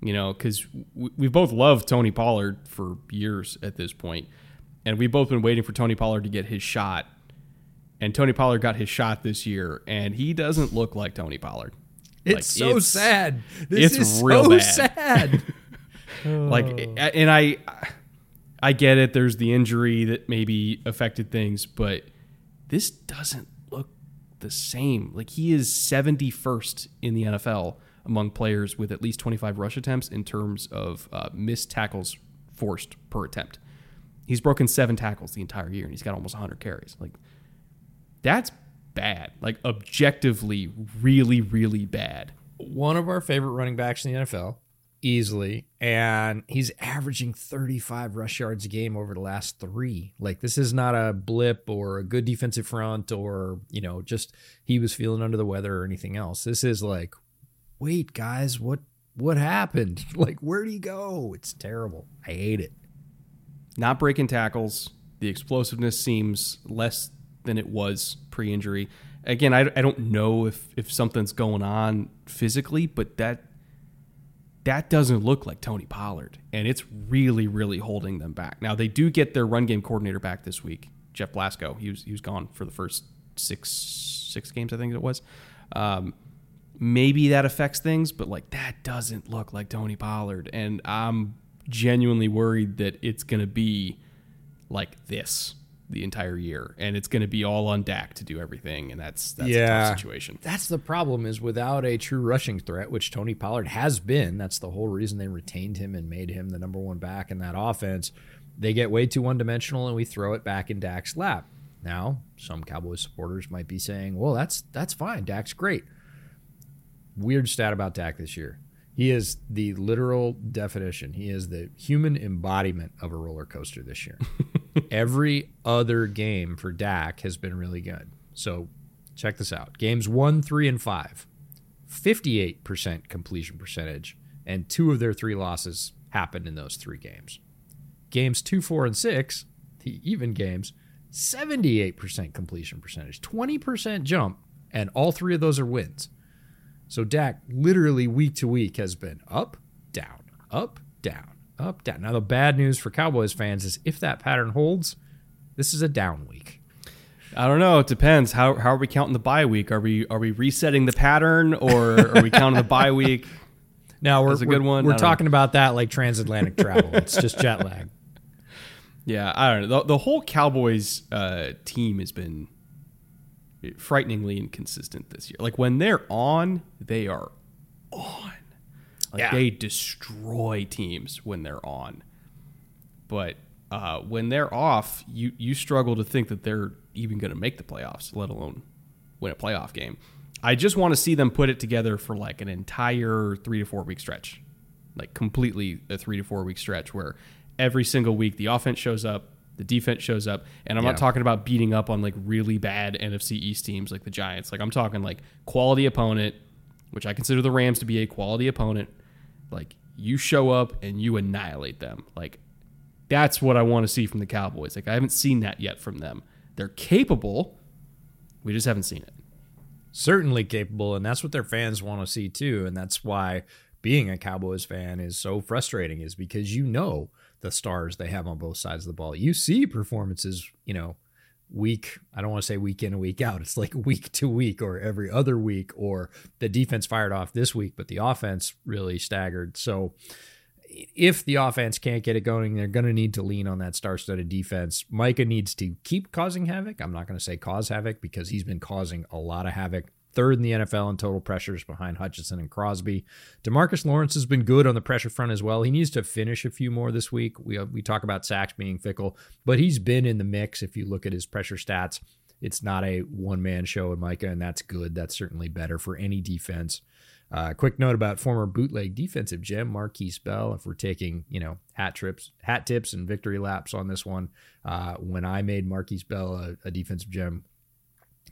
S1: You know, because we, we both loved Tony Pollard for years at this point, and we've both been waiting for Tony Pollard to get his shot. And Tony Pollard got his shot this year, and he doesn't look like Tony Pollard.
S2: It's
S1: Like,
S2: so
S1: it's-
S2: sad. This
S1: it's
S2: is
S1: real
S2: so
S1: bad.
S2: sad.
S1: Like, and I, I get it. There's the injury that maybe affected things, but this doesn't look the same. Like he is 71st in the NFL among players with at least 25 rush attempts in terms of uh, missed tackles forced per attempt. He's broken seven tackles the entire year, and he's got almost 100 carries. Like that's bad. Like objectively, really, really bad.
S2: One of our favorite running backs in the NFL, easily, and he's averaging 35 rush yards a game over the last three. Like this is not a blip or a good defensive front or you know just he was feeling under the weather or anything else. This is like, wait, guys, what what happened? Like where'd he go? It's terrible. I hate it.
S1: not breaking tackles. The explosiveness seems less than it was pre-injury. Again, I, I don't know if if something's going on physically, but that that doesn't look like Tony Pollard, and it's really really holding them back. Now they do get their run game coordinator back this week, Jeff Blasco. He was he was gone for the first six six games, I think it was. Um, maybe that affects things, but like that doesn't look like Tony Pollard, and I'm genuinely worried that it's going to be like this the entire year, and it's going to be all on Dak to do everything, and that's that's a tough situation.
S2: That's the problem is without a true rushing threat, which Tony Pollard has been. That's the whole reason they retained him and made him the number one back in that offense. They get way too one dimensional and we throw it back in Dak's lap. Now, some Cowboys supporters might be saying, "Well, that's that's fine. Dak's great." Weird stat about Dak this year. He is the literal definition. He is the human embodiment of a roller coaster this year. Every other game for Dak has been really good. So check this out. Games one, three, and five. 58% completion percentage, and two of their three losses happened in those three games. Games two, four, and six, the even games, 78% completion percentage, 20% jump, and all three of those are wins. So Dak literally week to week has been up, down, up, down, up, down. Now the bad news for Cowboys fans is if that pattern holds, this is a down week.
S1: I don't know. It depends. How, how are we counting the bye week? Are we are we resetting the pattern, or are we counting the bye week?
S2: Now we're
S1: That's a good
S2: we're-
S1: one.
S2: We're
S1: don't know.
S2: talking about that like transatlantic travel. It's just jet lag.
S1: Yeah, I don't know. The, the whole Cowboys uh, team has been frighteningly inconsistent this year. Like when they're on, they are on. Like
S2: Yeah.
S1: they destroy teams when they're on. But uh, when they're off, you you struggle to think that they're even going to make the playoffs, let alone win a playoff game. I just want to see them put it together for like an entire three to four week stretch, like completely a three to four week stretch where every single week the offense shows up, the defense shows up, and I'm
S2: Yeah.
S1: not talking about beating up on like really bad NFC East teams like the Giants. Like I'm talking like quality opponent, which I consider the Rams to be a quality opponent. Like you show up and you annihilate them. Like that's what I want to see from the Cowboys. Like I haven't seen that yet from them. They're capable. We just haven't seen it.
S2: Certainly capable, and that's what their fans want to see too. And that's why being a Cowboys fan is so frustrating, is because you know the stars they have on both sides of the ball. You see performances, you know, week, I don't want to say week in and week out. It's like week to week or every other week, or the defense fired off this week, but the offense really staggered. So if the offense can't get it going, they're going to need to lean on that star-studded defense. Micah needs to keep causing havoc. I'm not going to say cause havoc because he's been causing a lot of havoc. Third in the NFL in total pressures behind Hutchinson and Crosby. DeMarcus Lawrence has been good on the pressure front as well. He needs to finish a few more this week. We uh, we talk about sacks being fickle, but he's been in the mix. If you look at his pressure stats, it's not a one man show in Micah, and that's good. That's certainly better for any defense. Uh, quick note about former bootleg defensive gem Markquese Bell. If we're taking you know hat trips, hat tips, and victory laps on this one, uh, when I made Markquese Bell a, a defensive gem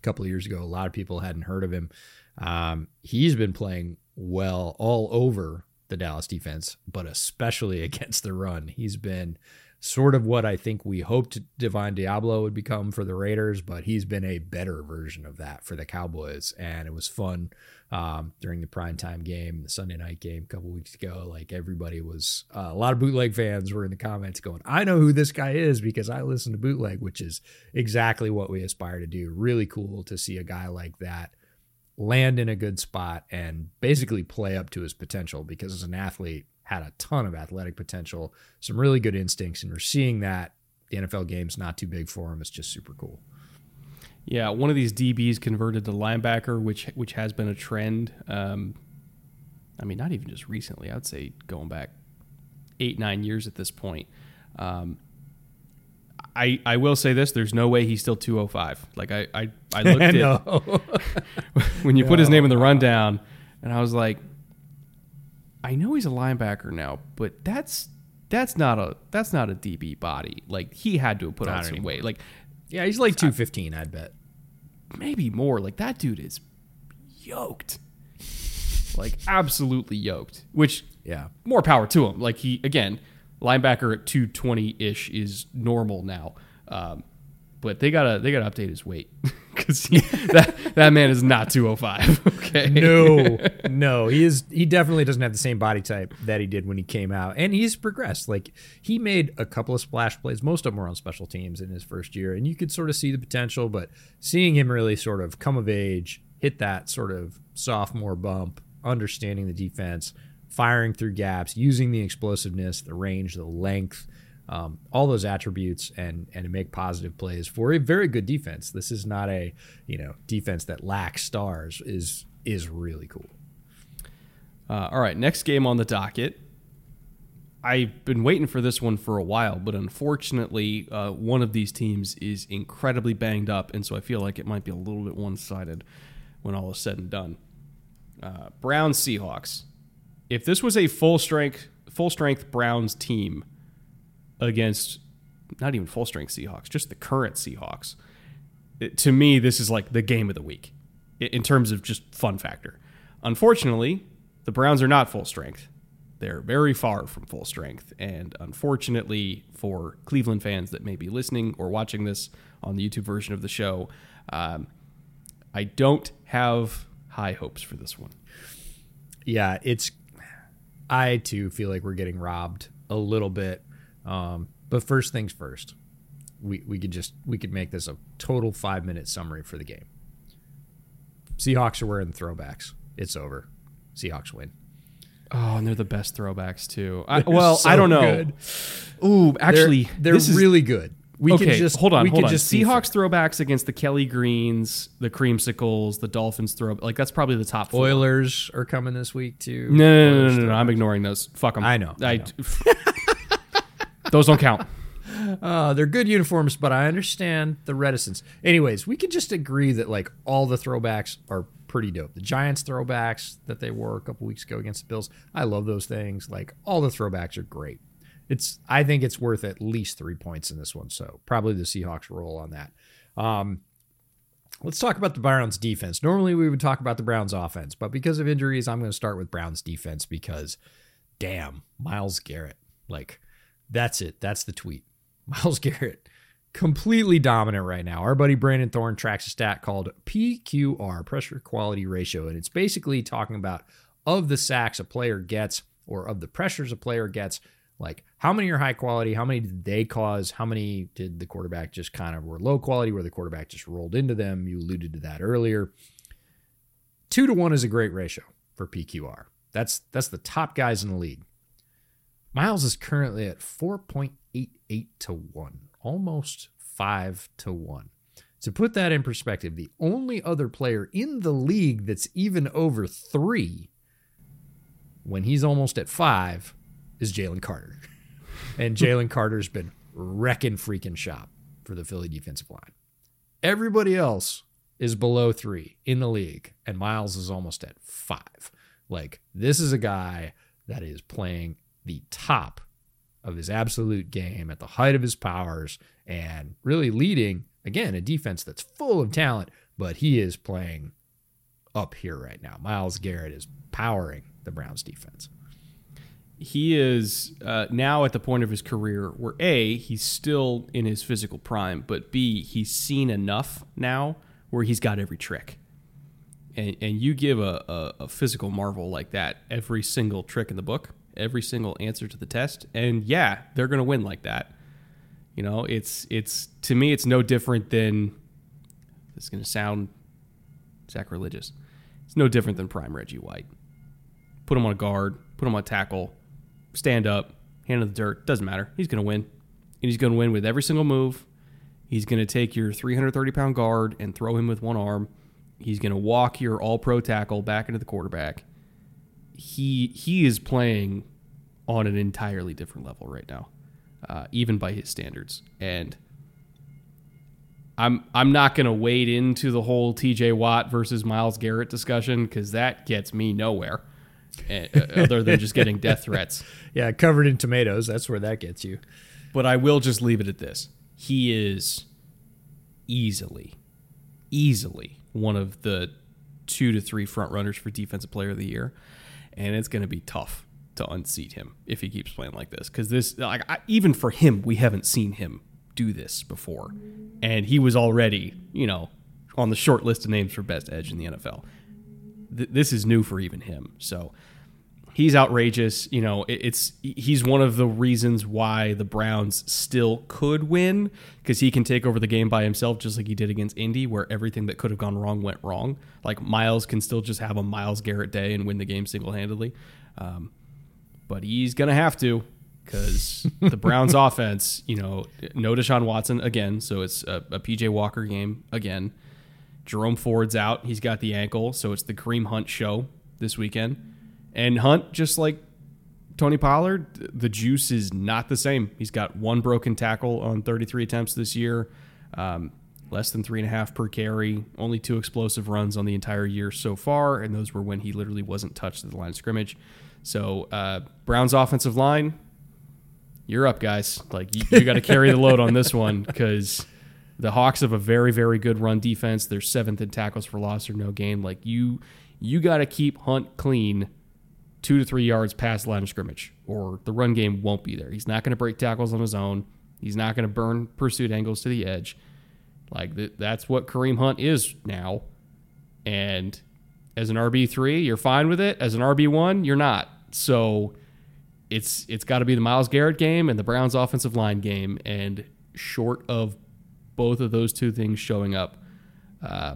S2: couple of years ago, a lot of people hadn't heard of him. Um, he's been playing well all over the Dallas defense, but especially against the run. He's been sort of what I think we hoped Divine Deablo would become for the Raiders, but he's been a better version of that for the Cowboys. And it was fun um, during the primetime game, the Sunday night game a couple weeks ago. Like everybody was, uh, a lot of bootleg fans were in the comments going, I know who this guy is because I listen to bootleg, which is exactly what we aspire to do. Really cool to see a guy like that land in a good spot and basically play up to his potential because as an athlete had a ton of athletic potential, some really good instincts, and we're seeing that the NFL game's not too big for him. It's just super cool.
S1: Yeah, one of these DBs converted to linebacker, which which has been a trend. Um, I mean, not even just recently. I'd say going back eight nine years at this point. Um, I I will say this: there's no way he's still 205. Like I I, I looked at when you put his name in the rundown, and I was like, I know he's a linebacker now, but that's that's not a that's not a DB body. Like he had to have put not on some anymore. weight. Like
S2: yeah, he's like 215, I'd bet.
S1: Maybe more. Like that dude is yoked. like absolutely yoked. Which
S2: yeah,
S1: more power to him. Like he again, linebacker at 220 ish is normal now. Um, but they gotta they gotta update his weight because that that man is not 205. Okay,
S2: no, no, he is. He definitely doesn't have the same body type that he did when he came out, and he's progressed. Like he made a couple of splash plays. Most of them were on special teams in his first year, and you could sort of see the potential. But seeing him really sort of come of age, hit that sort of sophomore bump, understanding the defense, firing through gaps, using the explosiveness, the range, the length um, all those attributes and and make positive plays for a very good defense. This is not a you know defense that lacks stars. is is really cool.
S1: Uh, all right, next game on the docket. I've been waiting for this one for a while, but unfortunately, uh, one of these teams is incredibly banged up, and so I feel like it might be a little bit one sided when all is said and done. Uh, Browns Seahawks. If this was a full strength full strength Browns team, against not even full strength Seahawks, just the current Seahawks. It, to me, this is like the game of the week in terms of just fun factor. Unfortunately, the Browns are not full strength. They're very far from full strength. And unfortunately, for Cleveland fans that may be listening or watching this on the YouTube version of the show, um, I don't have high hopes for this one.
S2: Yeah, it's. I too feel like we're getting robbed a little bit um, but first things first, we, we could just we could make this a total five minute summary for the game. Seahawks are wearing throwbacks. It's over. Seahawks win.
S1: Oh, and they're the best throwbacks too. I, well, so I don't know. Good. Ooh, actually,
S2: they're, they're really is, good.
S1: We okay, just hold on, hold on. Just Seahawks throwbacks against the Kelly Greens, the Creamsicles, the Dolphins throw like that's probably the top.
S2: Four. Oilers are coming this week too.
S1: No, no, no, no, no, no, I'm ignoring those. Fuck them.
S2: I know. I, I know.
S1: Those don't count.
S2: Uh, they're good uniforms, but I understand the reticence. Anyways, we can just agree that like all the throwbacks are pretty dope. The Giants throwbacks that they wore a couple weeks ago against the Bills, I love those things. Like all the throwbacks are great. It's I think it's worth at least three points in this one. So probably the Seahawks roll on that. Um, let's talk about the Browns defense. Normally we would talk about the Browns offense, but because of injuries, I'm going to start with Browns defense because, damn, Myles Garrett, like that's it. That's the tweet. Myles Garrett, completely dominant right now. Our buddy Brandon Thorn tracks a stat called PQR, pressure quality ratio. And it's basically talking about of the sacks a player gets or of the pressures a player gets, like how many are high quality, how many did they cause, how many did the quarterback just kind of were low quality, where the quarterback just rolled into them. You alluded to that earlier. Two to one is a great ratio for PQR. That's that's the top guys in the league. Myles is currently at 4.88 to 1, almost 5 to 1. To put that in perspective, the only other player in the league that's even over 3 when he's almost at 5 is Jalen Carter. And Jalen Carter's been wrecking freaking shop for the Philly defensive line. Everybody else is below 3 in the league and Myles is almost at 5. Like this is a guy that is playing the top of his absolute game at the height of his powers and really leading again a defense that's full of talent but he is playing up here right now Myles garrett is powering the browns defense
S1: he is uh, now at the point of his career where a he's still in his physical prime, but b he's seen enough now where he's got every trick. And, and you give a, a, a physical marvel like that every single trick in the book, every single answer to the test, and yeah, they're gonna win like that. You know, it's it's to me, it's no different than. This is gonna sound sacrilegious. It's no different than prime Reggie White. Put him on a guard, put him on tackle, stand up, hand in the dirt. Doesn't matter. He's gonna win, and he's gonna win with every single move. He's gonna take your 330 pound guard and throw him with one arm. He's gonna walk your All Pro tackle back into the quarterback. He he is playing on an entirely different level right now uh, even by his standards. And I'm I'm not going to wade into the whole T.J. Watt versus Myles Garrett discussion because that gets me nowhere, uh, other than just getting death threats.
S2: Yeah, covered in tomatoes. That's where that gets you.
S1: But I will just leave it at this: he is easily, easily one of the two to three front runners for Defensive Player of the Year, and it's going to be tough to unseat him if he keeps playing like this. Because this, like, I, even for him, we haven't seen him do this before, and he was already, you know, on the short list of names for best edge in the NFL. Th- this is new for even him, so he's outrageous. You know, it, it's he's one of the reasons why the Browns still could win because he can take over the game by himself, just like he did against Indy, where everything that could have gone wrong went wrong. Like Myles can still just have a Myles Garrett day and win the game single handedly. Um, but he's going to have to because the Browns offense, you know, no Deshaun Watson again. So it's a, a, PJ Walker game again. Jerome Ford's out. He's got the ankle. So it's the Kareem Hunt show this weekend. And Hunt, just like Tony Pollard, the juice is not the same. He's got one broken tackle on 33 attempts this year, um, less than three and a half per carry, only two explosive runs on the entire year so far. And those were when he literally wasn't touched at the line of scrimmage. So uh, Browns offensive line, you're up, guys. Like you, you got to carry the load on this one because the Hawks have a very, very good run defense. They're seventh in tackles for loss or no gain. Like you, you got to keep Hunt clean, two to three yards past line of scrimmage, or the run game won't be there. He's not going to break tackles on his own. He's not going to burn pursuit angles to the edge. Like th- that's what Kareem Hunt is now, and as an RB3, you're fine with it. As an RB1, you're not. So it's it's got to be the Myles Garrett game and the Browns offensive line game and short of both of those two things showing up, uh,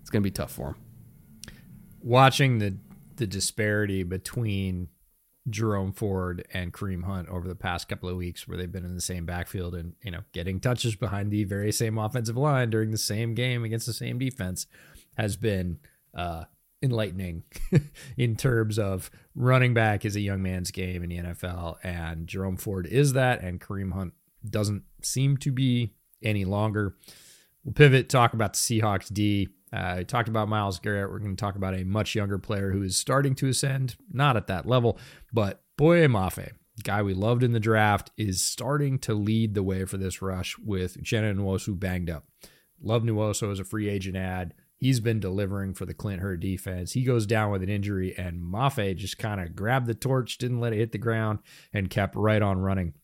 S1: it's going to be tough for him.
S2: Watching the the disparity between Jerome Ford and Kareem Hunt over the past couple of weeks, where they've been in the same backfield and you know getting touches behind the very same offensive line during the same game against the same defense, has been uh, enlightening in terms of running back is a young man's game in the NFL, and Jerome Ford is that, and Kareem Hunt doesn't seem to be any longer. We'll pivot, talk about the Seahawks D. Uh, I talked about Myles Garrett. We're going to talk about a much younger player who is starting to ascend, not at that level, but Boye Mafe, guy we loved in the draft, is starting to lead the way for this rush with Uchenna Nwosu banged up. Love Nwosu as a free agent ad he's been delivering for the Clint Hurtt defense. He goes down with an injury, and Mafe just kind of grabbed the torch, didn't let it hit the ground, and kept right on running.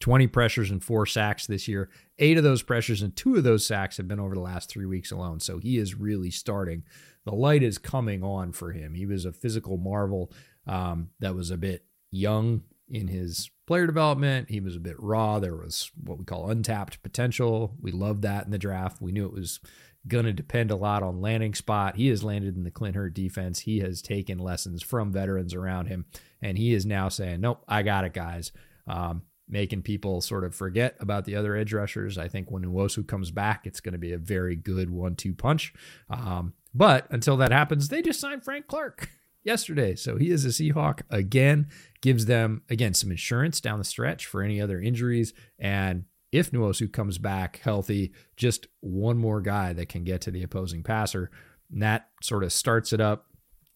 S2: 20 pressures and four sacks this year. Eight of those pressures and two of those sacks have been over the last three weeks alone. So he is really starting. The light is coming on for him. He was a physical marvel um, that was a bit young in his player development. He was a bit raw. There was what we call untapped potential. We loved that in the draft. We knew it was going to depend a lot on landing spot. He has landed in the Clint Hurtt defense. He has taken lessons from veterans around him, and he is now saying, "Nope, I got it, guys." Um, making people sort of forget about the other edge rushers. I think when Nwosu comes back, it's going to be a very good one-two punch. Um, but until that happens, they just signed Frank Clark yesterday, so he is a Seahawk again. Gives them again some insurance down the stretch for any other injuries, and if Nwosu comes back healthy, just one more guy that can get to the opposing passer. And that sort of starts it up.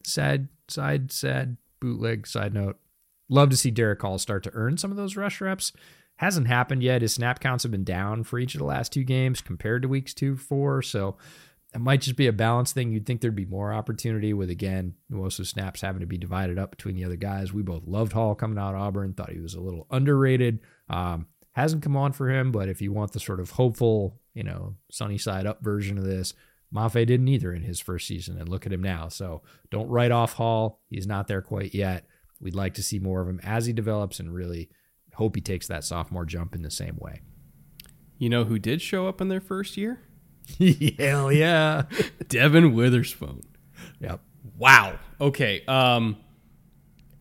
S2: Sad, side, sad, bootleg, side note. Love to see Derick Hall start to earn some of those rush reps. Hasn't happened yet. His snap counts have been down for each of the last two games compared to weeks two, four. So it might just be a balance thing. You'd think there'd be more opportunity with again most of snaps having to be divided up between the other guys. We both loved Hall coming out of Auburn, thought he was a little underrated. Um, hasn't come on for him, but if you want the sort of hopeful, you know, sunny side up version of this, Mafe didn't either in his first season, and look at him now. So don't write off Hall. He's not there quite yet. We'd like to see more of him as he develops, and really hope he takes that sophomore jump in the same way.
S1: You know who did show up in their first year?
S2: Hell yeah.
S1: Devon Witherspoon.
S2: Yep.
S1: Wow. Okay. Um,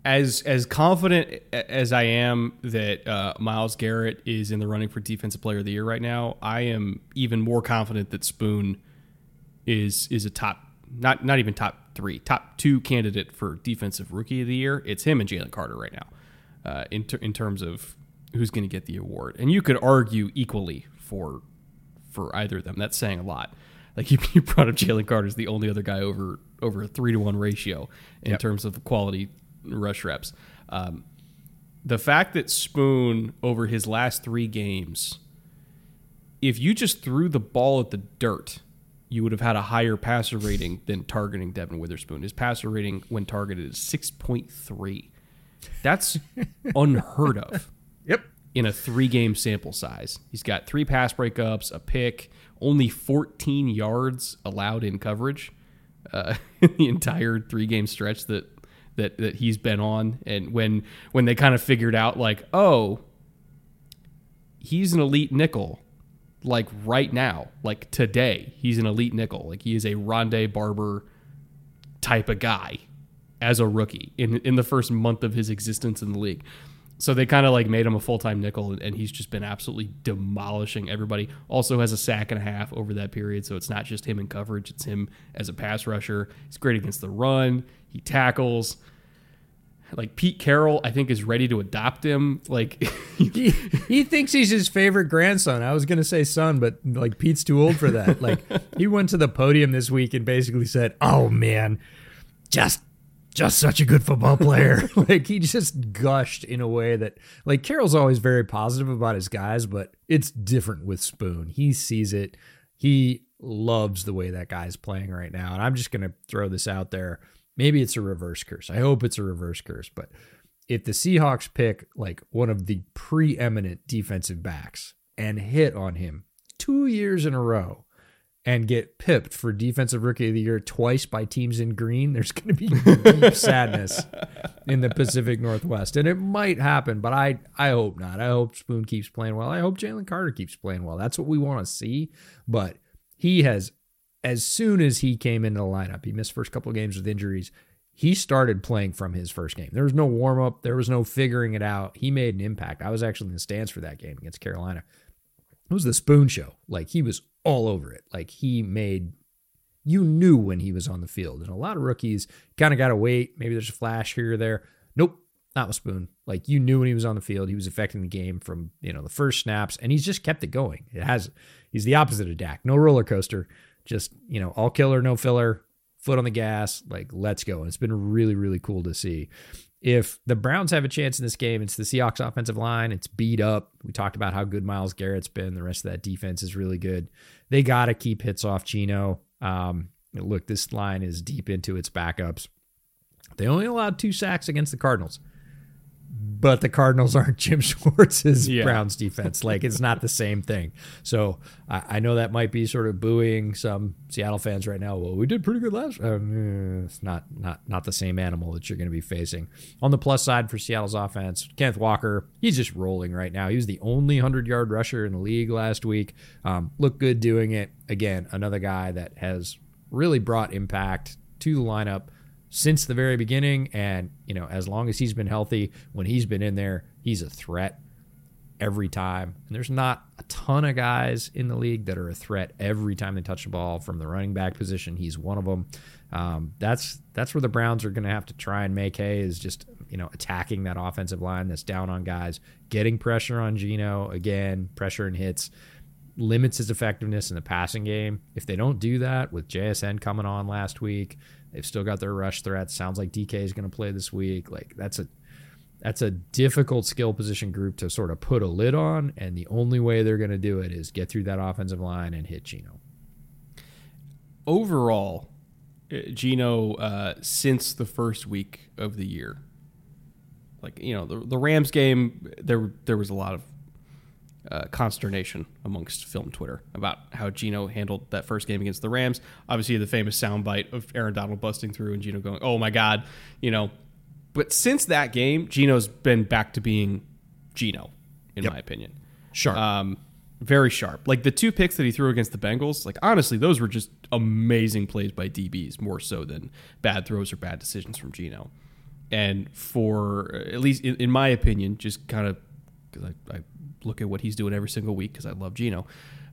S1: as as confident as I am that uh, Myles Garrett is in the running for Defensive Player of the Year right now, I am even more confident that Spoon is is a top not not even top three, top two candidate for Defensive Rookie of the Year. It's him and Jalen Carter right now, uh, in ter- in terms of who's going to get the award. And you could argue equally for for either of them. That's saying a lot. Like you, you brought up Jalen Carter is the only other guy over over a three to one ratio in
S2: Yep.
S1: terms of quality rush reps. Um, the fact that Spoon over his last three games, if you just threw the ball at the dirt, you would have had a higher passer rating than targeting Devon Witherspoon. His passer rating when targeted is six point three. That's unheard of
S2: Yep.
S1: in a three game sample size. He's got three pass breakups, a pick, only 14 yards allowed in coverage uh, in the entire three game stretch that, that that he's been on. And when when they kind of figured out like, oh, he's an elite nickel, like right now, like today, he's an elite nickel. Like he is a Rondé Barber type of guy as a rookie in in the first month of his existence in the league. So they kind of like made him a full time nickel, and he's just been absolutely demolishing everybody. Also has a sack and a half over that period, so it's not just him in coverage; it's him as a pass rusher. He's great against the run. He tackles. Like Pete Carroll, I think is ready to adopt him. Like
S2: he, he thinks he's his favorite grandson. I was gonna say son, but like Pete's too old for that. Like he went to the podium this week and basically said, "Oh man, just just such a good football player." like he just gushed in a way that like Carroll's always very positive about his guys, but it's different with Spoon. He sees it. He loves the way that guy's playing right now. And I'm just gonna throw this out there. Maybe it's a reverse curse. I hope it's a reverse curse, but if the Seahawks pick like one of the preeminent defensive backs and hit on him two years in a row and get pipped for defensive rookie of the year twice by teams in green, there's going to be deep sadness in the Pacific Northwest. And it might happen, but I, I hope not. I hope Spoon keeps playing well. I hope Jalen Carter keeps playing well. That's what we want to see. But he has, as soon as he came into the lineup, he missed first couple of games with injuries he started playing from his first game. There was no warm up, there was no figuring it out. He made an impact. I was actually in the stands for that game against Carolina. It was the spoon show. Like he was all over it. Like he made you knew when he was on the field. And a lot of rookies kind of got to wait. Maybe there's a flash here or there. Nope, not with Spoon. Like you knew when he was on the field, he was affecting the game from, you know, the first snaps and he's just kept it going. It has he's the opposite of Dak. No roller coaster. Just, you know, all killer, no filler foot on the gas, like let's go. And it's been really, really cool to see. If the Browns have a chance in this game, it's the Seahawks offensive line. It's beat up. We talked about how good Myles Garrett's been. The rest of that defense is really good. They got to keep hits off Geno. Um, look, this line is deep into its backups. They only allowed two sacks against the Cardinals but the Cardinals aren't Jim Schwartz's
S1: Yeah.
S2: Browns defense. Like it's not the same thing. So I, I know that might be sort of booing some Seattle fans right now. Well, we did pretty good last. Um, it's not not not the same animal that you're going to be facing. On the plus side for Seattle's offense, Kenneth Walker, he's just rolling right now. He was the only hundred yard rusher in the league last week. Um, looked good doing it. Again, another guy that has really brought impact to the lineup since the very beginning. And, you know, as long as he's been healthy, when he's been in there, he's a threat every time. And there's not a ton of guys in the league that are a threat every time they touch the ball from the running back position. He's one of them. Um, that's that's where the Browns are going to have to try and make hay is just you know attacking that offensive line that's down on guys, getting pressure on Geno again, pressure and hits limits his effectiveness in the passing game. If they don't do that with JSN coming on last week, they've still got their rush threats. Sounds like DK is going to play this week. Like that's a that's a difficult skill position group to sort of put a lid on, and the only way they're going to do it is get through that offensive line and hit Geno.
S1: overall, uh, Geno, uh, since the first week of the year, like you know, the, the Rams game, there there was a lot of uh, consternation amongst film Twitter about how Geno handled that first game against the Rams. Obviously, the famous soundbite of Aaron Donald busting through and Geno going, "Oh my God," you know. But since that game, Geno's been back to being Geno, in
S2: Yep.
S1: my opinion.
S2: Sure.
S1: Um, very sharp. Like the two picks that he threw against the Bengals, like honestly, those were just amazing plays by DBs, more so than bad throws or bad decisions from Geno. And for at least in, in my opinion, just kind of because I, I look at what he's doing every single week because I love Geno.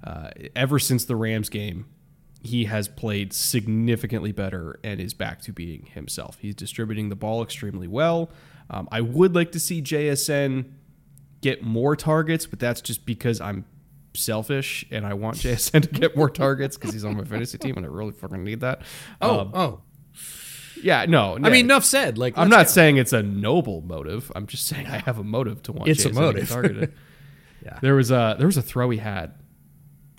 S1: Uh, ever since the Rams game, he has played significantly better and is back to being himself. He's distributing the ball extremely well. Um, I would like to see JSN get more targets, but that's just because I'm selfish and I want JSN to get more targets because he's on my fantasy team and I really fucking need that.
S2: oh,
S1: Um,
S2: oh.
S1: yeah, no,
S2: I mean, enough said. Like,
S1: I'm not
S2: go.
S1: saying it's a noble motive. I'm just saying I have a motive to want
S2: It's a
S1: JSN to
S2: motive.
S1: get targeted.
S2: Yeah.
S1: There was a there was a throw he had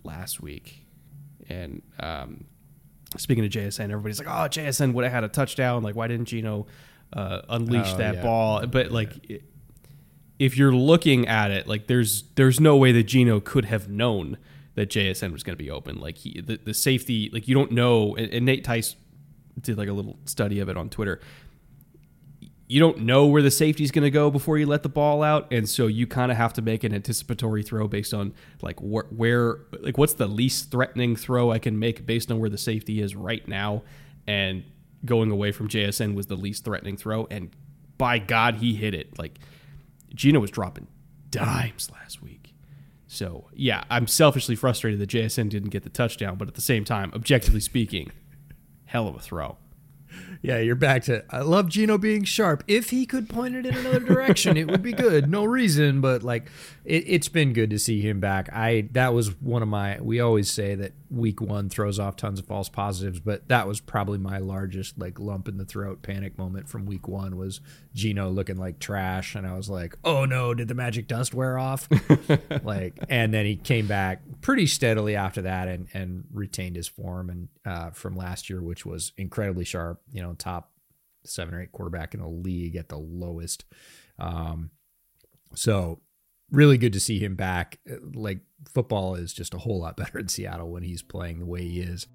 S1: last week, and um, speaking of JSN, everybody's like, "Oh, JSN would have had a touchdown. Like, why didn't Geno uh, unleash
S2: Oh,
S1: that
S2: yeah.
S1: ball?" But like, i- if you're looking at it, like, there's there's no way that Geno could have known that JSN was going to be open. Like, he the, the safety, like, you don't know. And, and Nate Tice did like a little study of it on Twitter you don't know where the safety is going to go before you let the ball out and so you kind of have to make an anticipatory throw based on like wh- where like what's the least threatening throw I can make based on where the safety is right now? And going away from JSN was the least threatening throw and by god he hit it. Like Geno was dropping dimes last week. So yeah I'm selfishly frustrated that JSN didn't get the touchdown but at the same time objectively speaking hell of a throw
S2: Yeah, you're back to. I love Geno being sharp. If he could point it in another direction, it would be good. No reason, but like, it, it's been good to see him back. I that was one of my. We always say that week one throws off tons of false positives, but that was probably my largest like lump in the throat panic moment from week one was Geno looking like trash, and I was like, oh no, did the magic dust wear off? like, and then he came back pretty steadily after that and and retained his form and uh, from last year, which was incredibly sharp. You know, top seven or eight quarterback in the league at the lowest. Um, so really good to see him back. Uh, Like football is just a whole lot better in Seattle when he's playing the way he is.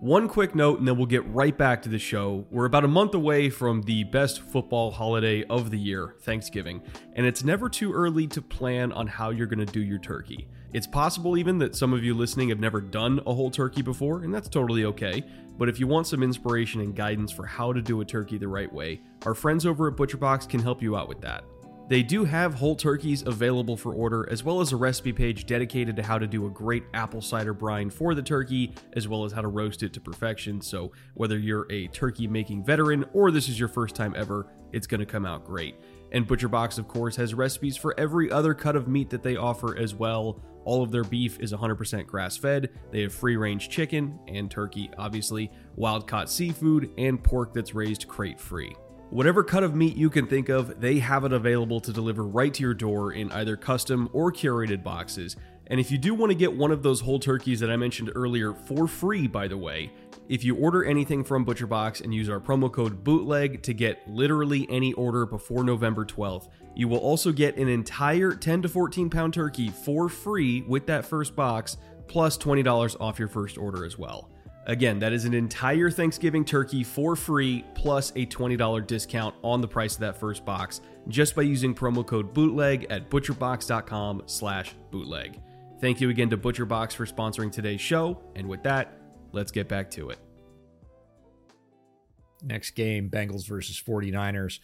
S1: One quick note, and then we'll get right back to the show. We're about a month away from the best football holiday of the year, Thanksgiving, and it's never too early to plan on how you're going to do your turkey. It's possible even that some of you listening have never done a whole turkey before, and that's totally okay. But if you want some inspiration and guidance for how to do a turkey the right way, our friends over at ButcherBox can help you out with that. They do have whole turkeys available for order, as well as a recipe page dedicated to how to do a great apple cider brine for the turkey, as well as how to roast it to perfection. So, whether you're a turkey making veteran or this is your first time ever, it's going to come out great. And ButcherBox, of course, has recipes for every other cut of meat that they offer as well. All of their beef is 100% grass fed. They have free range chicken and turkey, obviously, wild caught seafood, and pork that's raised crate free. Whatever cut of meat you can think of, they have it available to deliver right to your door in either custom or curated boxes. And if you do want to get one of those whole turkeys that I mentioned earlier for free, by the way, if you order anything from ButcherBox and use our promo code BOOTLEG to get literally any order before November 12th, you will also get an entire 10 to 14 pound turkey for free with that first box, plus $20 off your first order as well. Again, that is an entire Thanksgiving turkey for free plus a $20 discount on the price of that first box just by using promo code bootleg at butcherbox.com slash bootleg. Thank you again to ButcherBox for sponsoring today's show, and with that, let's get back to it.
S2: Next game, Bengals versus 49ers.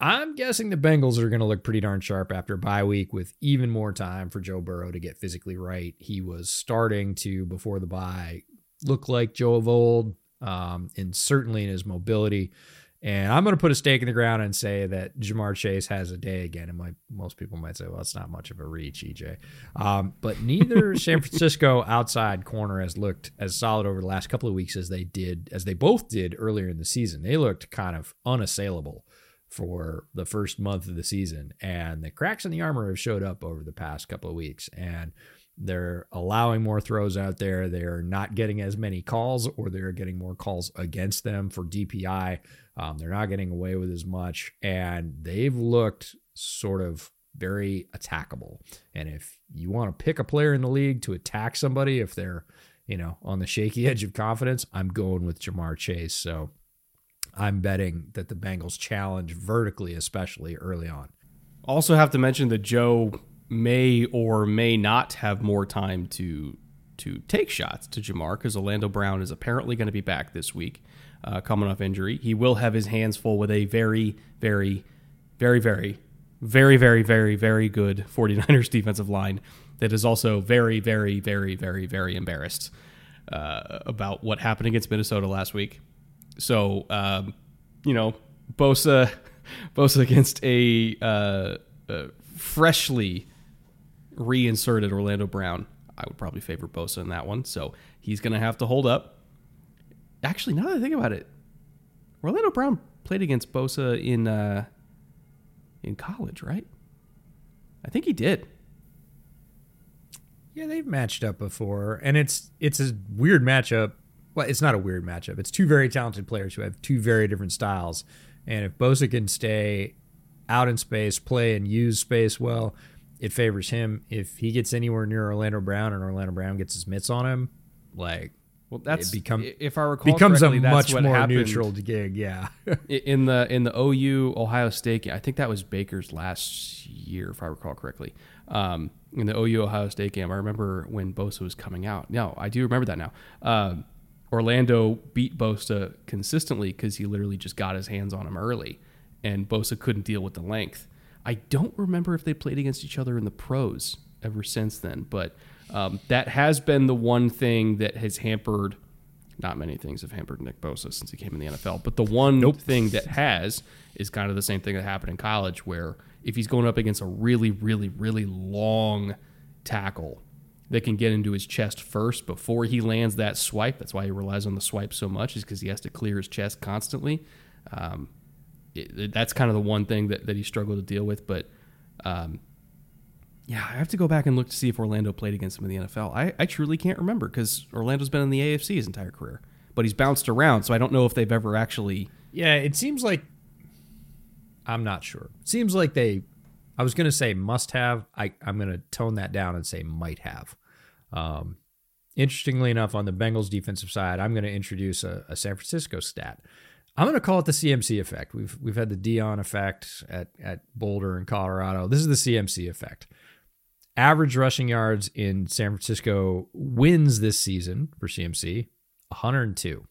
S2: I'm guessing the Bengals are going to look pretty darn sharp after bye week with even more time for Joe Burrow to get physically right. He was starting to, before the bye, look like Joe of old, um, and certainly in his mobility. And I'm going to put a stake in the ground and say that Ja'Marr Chase has a day again. And my, most people might say, well, it's not much of a reach, EJ. Um, but neither San Francisco outside corner has looked as solid over the last couple of weeks as they did, as they both did earlier in the season. They looked kind of unassailable for the first month of the season. And the cracks in the armor have showed up over the past couple of weeks. And They're allowing more throws out there. They're not getting as many calls, or they're getting more calls against them for DPI. Um, they're not getting away with as much, and they've looked sort of very attackable. And if you want to pick a player in the league to attack somebody, if they're you know on the shaky edge of confidence, I'm going with Ja'Marr Chase. So I'm betting that the Bengals challenge vertically, especially early on.
S1: Also, have to mention that Joe may or may not have more time to to take shots to Ja'Marr because Orlando Brown is apparently going to be back this week, uh, coming off injury. He will have his hands full with a very, very, very, very, very, very, very, very good 49ers defensive line that is also very, very, very, very, very embarrassed uh, about what happened against Minnesota last week. So, um, you know, Bosa, Bosa against a, uh, freshly reinserted Orlando Brown. I would probably favor Bosa in that one. So he's going to have to hold up. Actually, now that I think about it, Orlando Brown played against Bosa in uh, in college, right? I think he did.
S2: Yeah, they've matched up before, and it's it's a weird matchup well, it's not a weird matchup. It's two very talented players who have two very different styles. And if Bosa can stay out in space, play and use space well, it favors him. If he gets anywhere near Orlando Brown and Orlando Brown gets his mitts on him, like
S1: well, that's
S2: become
S1: if I recall
S2: becomes
S1: a
S2: much more neutral gig. Yeah,
S1: in the in the OU Ohio State, game, I think that was Baker's last year, if I recall correctly. Um, in the OU Ohio State game, I remember when Bosa was coming out. No, I do remember that now. Um, Orlando beat Bosa consistently because he literally just got his hands on him early, and Bosa couldn't deal with the length. I don't remember if they played against each other in the pros ever since then, but um, that has been the one thing that has hampered. Not many things have hampered Nick Bosa since he came in the NFL, but the one nope. thing that has is kind of the same thing that happened in college, where if he's going up against a really, really, really long tackle that can get into his chest first before he lands that swipe. That's why he relies on the swipe so much, is because he has to clear his chest constantly. Um, it, that's kind of the one thing that, that he struggled to deal with. But um, yeah, I have to go back and look to see if Orlando played against him in the NFL. I, I truly can't remember because Orlando's been in the AFC his entire career, but he's bounced around, so I don't know if they've ever actually.
S2: Yeah, it seems like. I'm not sure. seems like they I was going to say must have. I, I'm going to tone that down and say might have. Um, interestingly enough, on the Bengals defensive side, I'm going to introduce a, a San Francisco stat. I'm going to call it the CMC effect. We've we've had the Dion effect at at Boulder and Colorado. This is the CMC effect. Average rushing yards in San Francisco wins this season for CMC 102.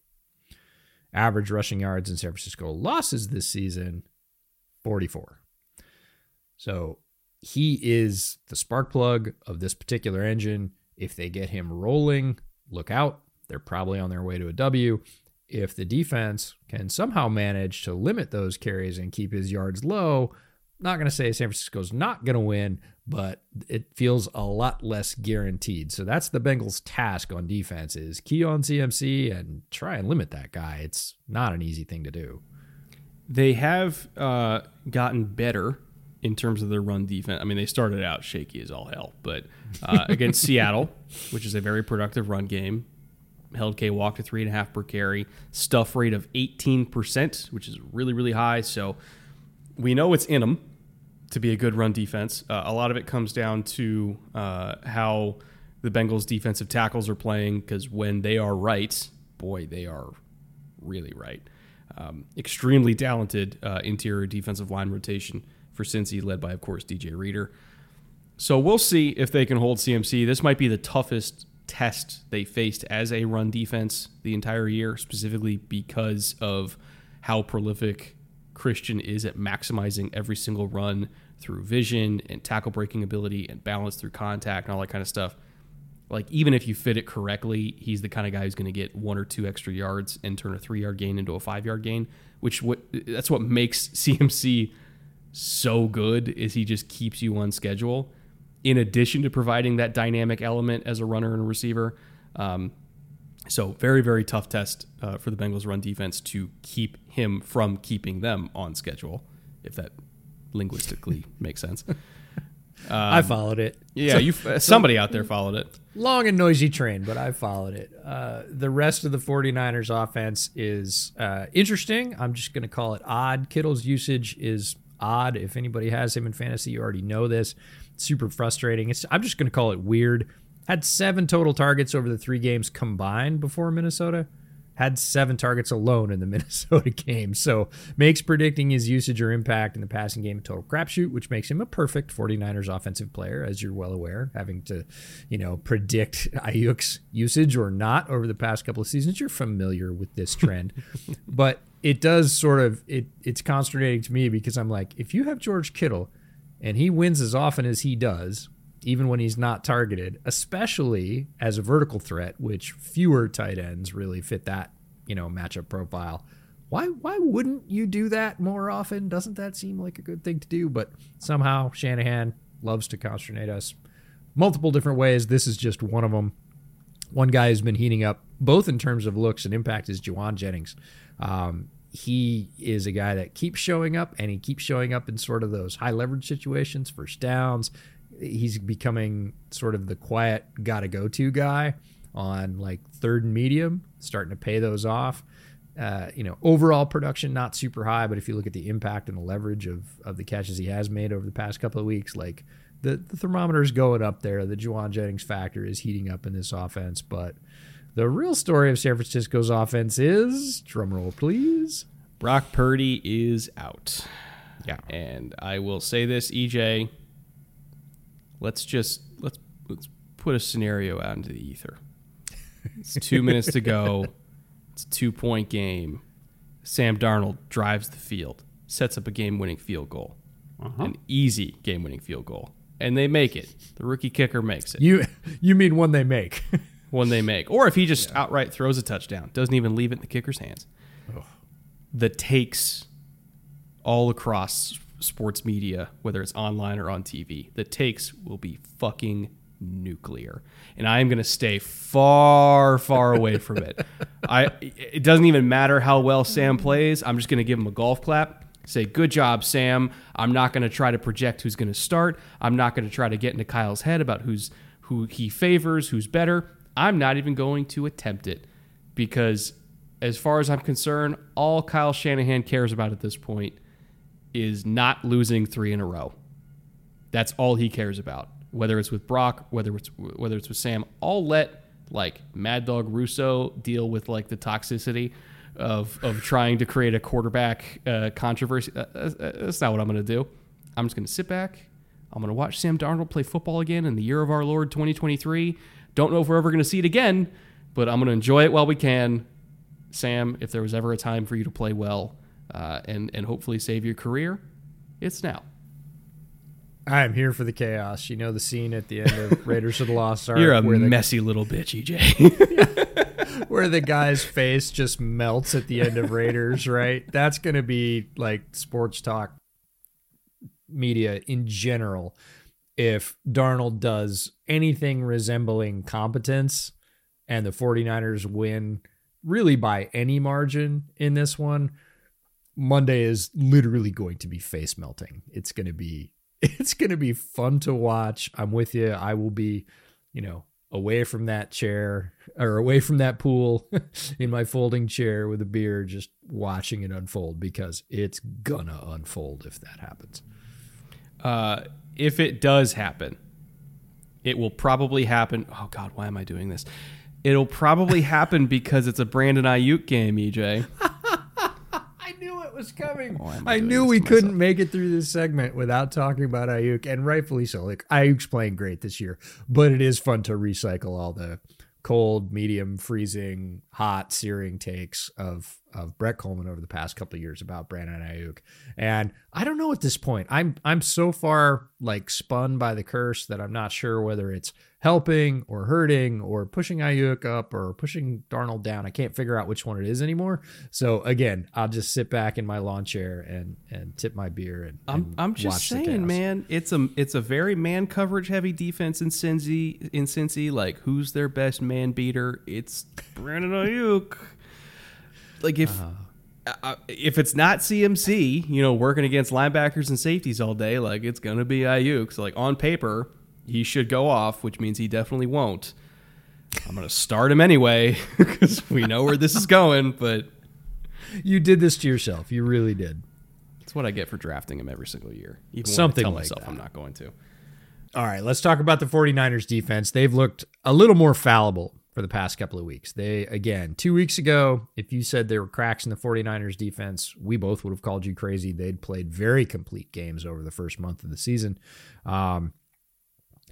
S2: Average rushing yards in San Francisco losses this season 44. So he is the spark plug of this particular engine. If they get him rolling, look out. They're probably on their way to a W. If the defense can somehow manage to limit those carries and keep his yards low, not going to say San Francisco's not going to win, but it feels a lot less guaranteed. So that's the Bengals' task on defense is key on CMC and try and limit that guy. It's not an easy thing to do.
S1: They have uh, gotten better in terms of their run defense. I mean, they started out shaky as all hell, but uh, against Seattle, which is a very productive run game, held K Walk to three and a half per carry, stuff rate of 18%, which is really, really high. So we know it's in them to be a good run defense. Uh, a lot of it comes down to uh, how the Bengals' defensive tackles are playing because when they are right, boy, they are really right. Um, extremely talented uh, interior defensive line rotation for Cincy, led by, of course, DJ Reader. So we'll see if they can hold CMC. This might be the toughest test they faced as a run defense the entire year, specifically because of how prolific Christian is at maximizing every single run through vision and tackle breaking ability and balance through contact and all that kind of stuff. Like even if you fit it correctly, he's the kind of guy who's going to get one or two extra yards and turn a three yard gain into a five yard gain, which what that's what makes CMC so good is he just keeps you on schedule. In addition to providing that dynamic element as a runner and a receiver, um, so very very tough test uh, for the Bengals run defense to keep him from keeping them on schedule, if that linguistically makes sense.
S2: I followed it.
S1: Yeah, you somebody out there followed it.
S2: long and noisy train, but I followed it. Uh, the rest of the 49ers offense is uh, interesting. I'm just going to call it odd. Kittle's usage is odd. If anybody has him in fantasy, you already know this. Super frustrating. It's, I'm just going to call it weird. Had seven total targets over the three games combined before Minnesota had seven targets alone in the Minnesota game. So makes predicting his usage or impact in the passing game a total crapshoot, which makes him a perfect 49ers offensive player, as you're well aware, having to, you know, predict Aiyuk's usage or not over the past couple of seasons. You're familiar with this trend. but it does sort of it it's consternating to me because I'm like, if you have George Kittle and he wins as often as he does, even when he's not targeted, especially as a vertical threat, which fewer tight ends really fit that, you know, matchup profile. Why why wouldn't you do that more often? Doesn't that seem like a good thing to do? But somehow Shanahan loves to consternate us multiple different ways. This is just one of them. One guy who's been heating up both in terms of looks and impact is Jauan Jennings. Um, he is a guy that keeps showing up and he keeps showing up in sort of those high leverage situations, first downs, he's becoming sort of the quiet gotta go to guy on like third and medium, starting to pay those off. Uh, you know, overall production not super high, but if you look at the impact and the leverage of of the catches he has made over the past couple of weeks, like the the thermometer is going up there. The Jauan Jennings factor is heating up in this offense, but the real story of San Francisco's offense is drumroll, please.
S1: Brock Purdy is out.
S2: Yeah,
S1: and I will say this, EJ let's just let's let's put a scenario out into the ether. It's two minutes to go. It's a two point game. Sam Darnold drives the field, sets up a game winning field goal, uh-huh. an easy game winning field goal, and they make it. The rookie kicker makes it.
S2: You you mean one they make?
S1: one they make, or if he just yeah. outright throws a touchdown, doesn't even leave it in the kicker's hands. Ugh. The takes all across sports media, whether it's online or on TV. The takes will be fucking nuclear, and I am going to stay far, far away from it. I it doesn't even matter how well Sam plays. I'm just going to give him a golf clap. Say, good job, Sam. I'm not going to try to project who's going to start. I'm not going to try to get into Kyle's head about who's who he favors, who's better. I'm not even going to attempt it because, as far as I'm concerned, all Kyle Shanahan cares about at this point is not losing three in a row. That's all he cares about. Whether it's with Brock, whether it's whether it's with Sam, I'll let like Mad Dog Russo deal with like the toxicity of of trying to create a quarterback uh, controversy. Uh, uh, uh that's not what I'm going to do. I'm just going to sit back. I'm going to watch Sam Darnold play football again in the year of our Lord 2023. Don't know if we're ever going to see it again, but I'm going to enjoy it while we can. Sam, if there was ever a time for you to play well, uh, and and hopefully save your career, it's now.
S2: I'm here for the chaos. You know the scene at the end of Raiders of the Lost Ark.
S1: You're a messy the, little bitch, EJ.
S2: where the guy's face just melts at the end of Raiders, right? That's going to be like sports talk media in general. If Darnold does anything resembling competence and the 49ers win really by any margin in this one, Monday is literally going to be face melting. It's going to be it's going to be fun to watch. I'm with you. I will be, you know, away from that chair or away from that pool in my folding chair with a beer just watching it unfold because it's gonna unfold if that happens.
S1: Uh if it does happen, it will probably happen. Oh God, why am I doing this? It'll probably happen because it's a Brandon Aiyuk game, EJ.
S2: I knew it was coming. Oh, I knew we couldn't make it through this segment without talking about Aiyuk, and rightfully so. Like Aiyuk's playing great this year, but it is fun to recycle all the cold, medium, freezing, hot, searing takes of of Brett Kollmann over the past couple of years about Brandon Aiyuk. And I don't know at this point. I'm I'm so far like spun by the curse that I'm not sure whether it's helping or hurting or pushing Aiyuk up or pushing Darnold down. I can't figure out which one it is anymore. So again, I'll just sit back in my lawn chair and and tip my beer and,
S1: I'm
S2: and
S1: I'm just saying, man, it's a it's a very man coverage heavy defense in Cincy in Cincy. Like who's their best man beater? It's Brandon Aiyuk. Like if uh, uh, if it's not CMC, you know, working against linebackers and safeties all day, like it's going to be Aiyuk. So, like on paper, he should go off, which means he definitely won't. I'm going to start him anyway because we know where this is going. But
S2: you did this to yourself. You really did.
S1: That's what I get for drafting him every single year. Even
S2: Something
S1: tell
S2: like
S1: myself
S2: that.
S1: I'm not going to.
S2: All right, let's talk about the 49ers defense. They've looked a little more fallible for the past couple of weeks. They, again, two weeks ago, if you said there were cracks in the 49ers defense, we both would have called you crazy. They'd played very complete games over the first month of the season. Um,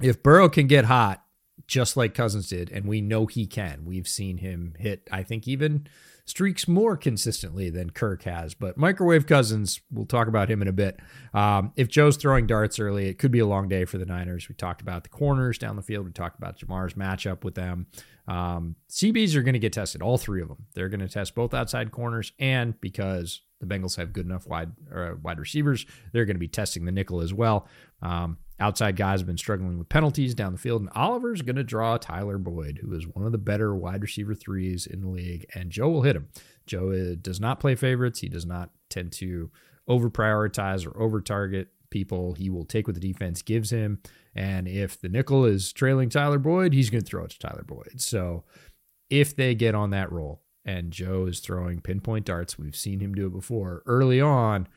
S2: if Burrow can get hot, just like Cousins did, and we know he can, we've seen him hit, I think, even streaks more consistently than Kirk has. But microwave Cousins, we'll talk about him in a bit. Um, if Joe's throwing darts early, it could be a long day for the Niners. We talked about the corners down the field. We talked about Ja'Marr's matchup with them. Um, CBs are going to get tested, all three of them. They're going to test both outside corners, and because the Bengals have good enough wide uh, wide receivers, they're going to be testing the nickel as well. Um, outside guys have been struggling with penalties down the field, and Oliver's going to draw Tyler Boyd, who is one of the better wide receiver threes in the league, and Joe will hit him. Joe uh, does not play favorites. He does not tend to over prioritize or over target people. He will take what the defense gives him. And if the nickel is trailing Tyler Boyd, he's going to throw it to Tyler Boyd. So if they get on that roll and Joe is throwing pinpoint darts, we've seen him do it before early on.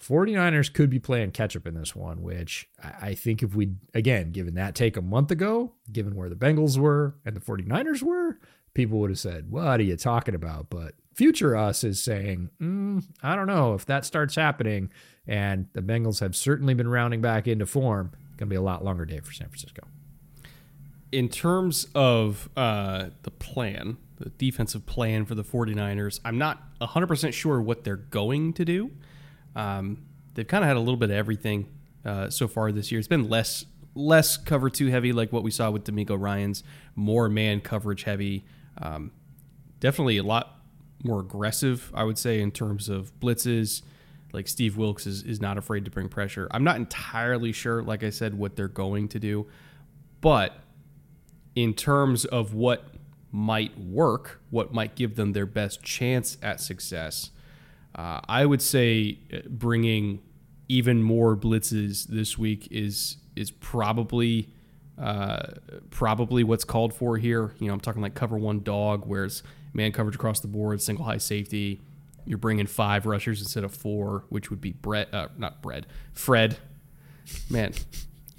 S2: 49ers could be playing catch up in this one, which I think if we, again, given that take a month ago, given where the Bengals were and the 49ers were, people would have said, What are you talking about? But future us is saying, mm, I don't know if that starts happening. And the Bengals have certainly been rounding back into form. Going to be a lot longer day for San Francisco.
S1: in terms of uh, the plan, the defensive plan for the 49ers, I'm not 100% sure what they're going to do. Um, they've kind of had a little bit of everything uh, so far this year. It's been less less cover two heavy, like what we saw with DeMeco Ryans, more man coverage heavy. Um, definitely a lot more aggressive, I would say, in terms of blitzes. Like Steve Wilks is, is not afraid to bring pressure. I'm not entirely sure, like I said, what they're going to do. But in terms of what might work, what might give them their best chance at success, uh, I would say uh, bringing even more blitzes this week is is probably uh, probably what's called for here. You know, I'm talking like cover one dog, where it's man coverage across the board, single high safety. You're bringing five rushers instead of four, which would be Brett, uh, not bread, Fred. Man,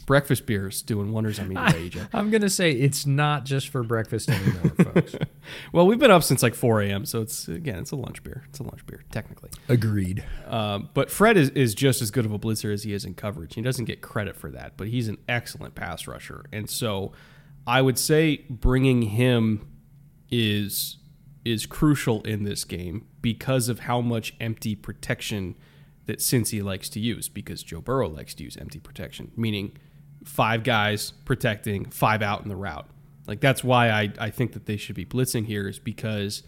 S1: breakfast beers doing wonders on me today, EJ.
S2: I'm going to say it's not just for breakfast anymore, folks.
S1: Well, we've been up since like 4 a.m., so it's again, it's a lunch beer. It's a lunch beer, technically.
S2: Agreed.
S1: Um, but Fred is, is just as good of a blitzer as he is in coverage. He doesn't get credit for that, but he's an excellent pass rusher. And so I would say bringing him is is crucial in this game because of how much empty protection that Cincy likes to use because Joe Burrow likes to use empty protection, meaning five guys protecting, five out in the route. Like that's why I, I think that they should be blitzing here is because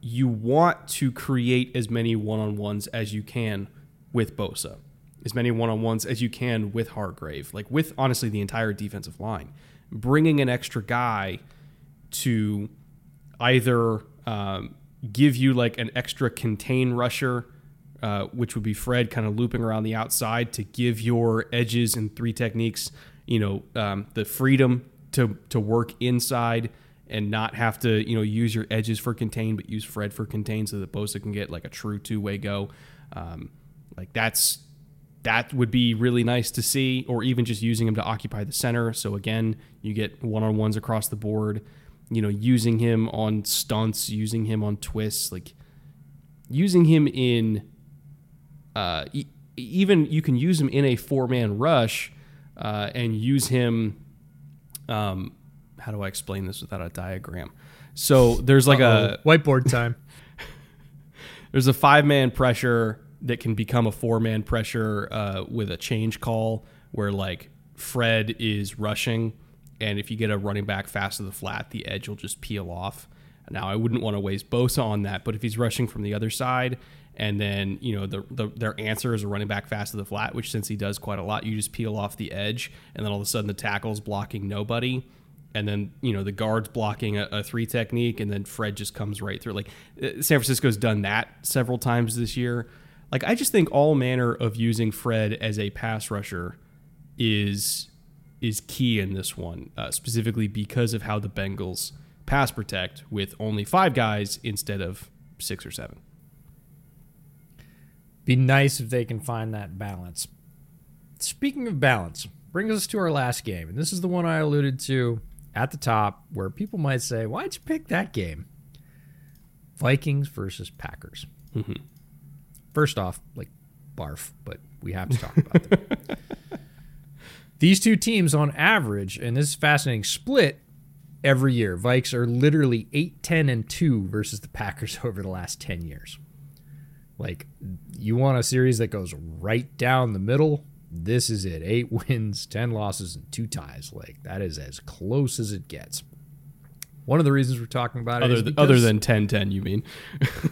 S1: you want to create as many one-on-ones as you can with Bosa, as many one-on-ones as you can with Hargrave, like with honestly the entire defensive line. Bringing an extra guy to either um, give you like an extra contain rusher, uh, which would be Fred kind of looping around the outside to give your edges and three techniques, you know, um, the freedom to to work inside and not have to you know use your edges for contain, but use Fred for contain so that Bosa can get like a true two way go. Um, like that's that would be really nice to see, or even just using him to occupy the center. So again, you get one on ones across the board. You know, using him on stunts, using him on twists, like using him in. Uh, e- even you can use him in a four man rush, uh, and use him. Um, how do I explain this without a diagram? So there's like a
S2: Uh-oh. whiteboard time.
S1: there's a five man pressure that can become a four man pressure uh, with a change call where like Fred is rushing, and if you get a running back fast to the flat, the edge will just peel off. Now I wouldn't want to waste Bosa on that, but if he's rushing from the other side, and then you know the, the their answer is a running back fast to the flat, which since he does quite a lot, you just peel off the edge, and then all of a sudden the tackle's blocking nobody and then you know the guards blocking a, a, three technique, and then Fred just comes right through. Like uh, San Francisco's done that several times this year. Like I just think all manner of using Fred as a pass rusher is is key in this one, uh, specifically because of how the Bengals pass protect with only five guys instead of six or seven.
S2: Be nice if they can find that balance. Speaking of balance, brings us to our last game, and this is the one I alluded to at the top, where people might say, "Why'd you pick that game?" Vikings versus Packers. Mm-hmm. First off, like barf, but we have to talk about them. These two teams, on average, and this is fascinating, split every year. Vikes are literally 8, 10, and 2 versus the Packers over the last 10 years. Like, you want a series that goes right down the middle? This is it. Eight wins, 10 losses, and two ties. Like, that is as close as it gets. One of the reasons we're talking about
S1: other
S2: it
S1: than, other than 10-10, you mean?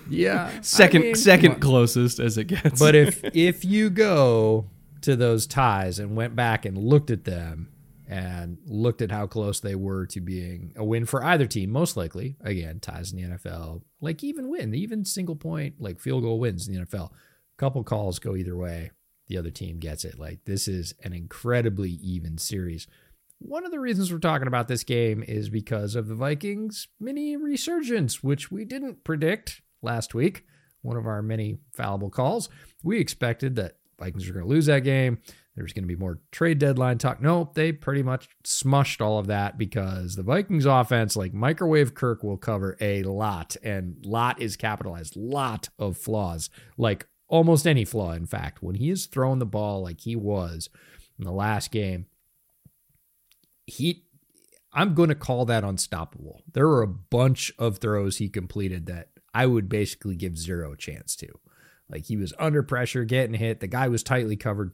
S2: Yeah.
S1: second I mean, second closest as it gets.
S2: but if if you go to those ties and went back and looked at them and looked at how close they were to being a win for either team, most likely, again, ties in the NFL, like even win, even single point, like field goal wins in the NFL. A couple calls go either way. The other team gets it. Like this is an incredibly even series. One of the reasons we're talking about this game is because of the Vikings mini resurgence, which we didn't predict last week. One of our many fallible calls. We expected that Vikings are going to lose that game. There's going to be more trade deadline talk. Nope, they pretty much smushed all of that because the Vikings offense, like microwave Kirk, will cover a lot, and lot is capitalized, lot of flaws, like almost any flaw. In fact, when he is throwing the ball like he was in the last game, he, I'm going to call that unstoppable. There were a bunch of throws he completed that I would basically give zero chance to. Like he was under pressure, getting hit. The guy was tightly covered.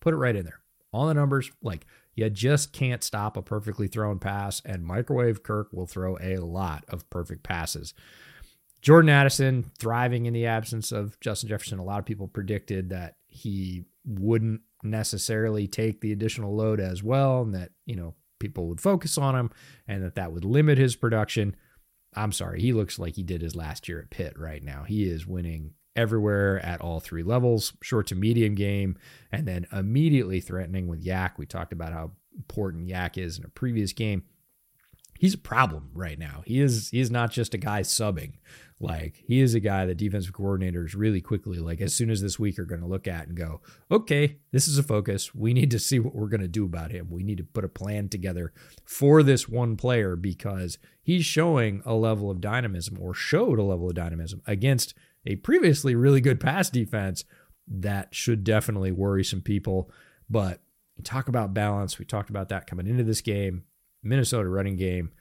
S2: Put it right in there. All the numbers, like you just can't stop a perfectly thrown pass, and Microwave Kirk will throw a lot of perfect passes. Jordan Addison thriving in the absence of Justin Jefferson. A lot of people predicted that he wouldn't necessarily take the additional load as well, and that, you know, people would focus on him and that that would limit his production. I'm sorry, he looks like he did his last year at Pitt right now. He is winning everywhere at all three levels, short to medium game, and then immediately threatening with YAC. We talked about how important YAC is in a previous game. He's a problem right now. He is he is not just a guy subbing. Like he is a guy that defensive coordinators really quickly, like as soon as this week, are going to look at and go, okay, this is a focus. We need to see what we're going to do about him. We need to put a plan together for this one player because he's showing a level of dynamism or showed a level of dynamism against a previously really good pass defense that should definitely worry some people. But talk about balance. We talked about that coming into this game. Minnesota running game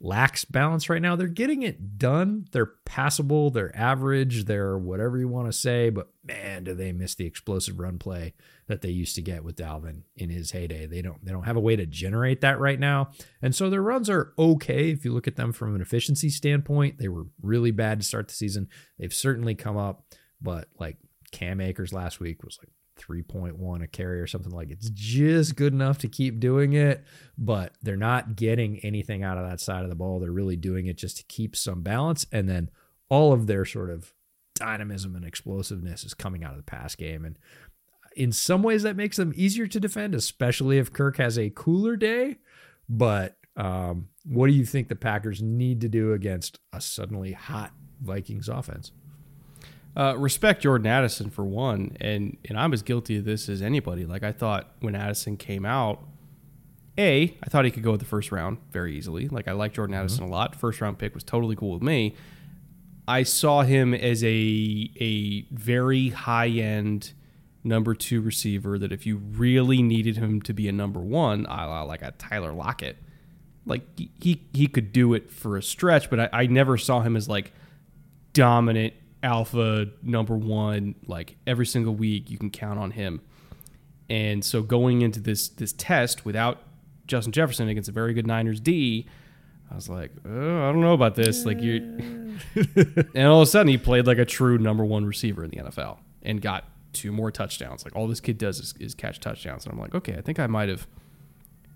S2: lacks balance right now. They're getting it done. They're passable, they're average, they're whatever you want to say, but man, do they miss the explosive run play that they used to get with Dalvin in his heyday. They don't they don't have a way to generate that right now. And so their runs are okay if you look at them from an efficiency standpoint. They were really bad to start the season. They've certainly come up, but like Cam Akers last week was like 3.1 a carry or something like it's just good enough to keep doing it but they're not getting anything out of that side of the ball. They're really doing it just to keep some balance. And then all of their sort of dynamism and explosiveness is coming out of the pass game. And in some ways that makes them easier to defend especially if Kirk has a cooler day. But um, what do you think the Packers need to do against a suddenly hot Vikings offense
S1: uh, respect Jordan Addison for one, and and I'm as guilty of this as anybody. Like I thought when Addison came out, a I thought he could go with the first round very easily. Like I like Jordan Addison mm-hmm. a lot. First round pick was totally cool with me. I saw him as a a very high end number two receiver that if you really needed him to be a number one, like a Tyler Lockett, like he he could do it for a stretch, but I, I never saw him as like dominant alpha number one like every single week you can count on him. And so going into this this test without justin jefferson against a very good niners d i was like oh, i don't know about this. Like you and all of a sudden he played like a true number one receiver in the nfl and got two more touchdowns. Like all this kid does is, is catch touchdowns. And i'm like okay i think i might have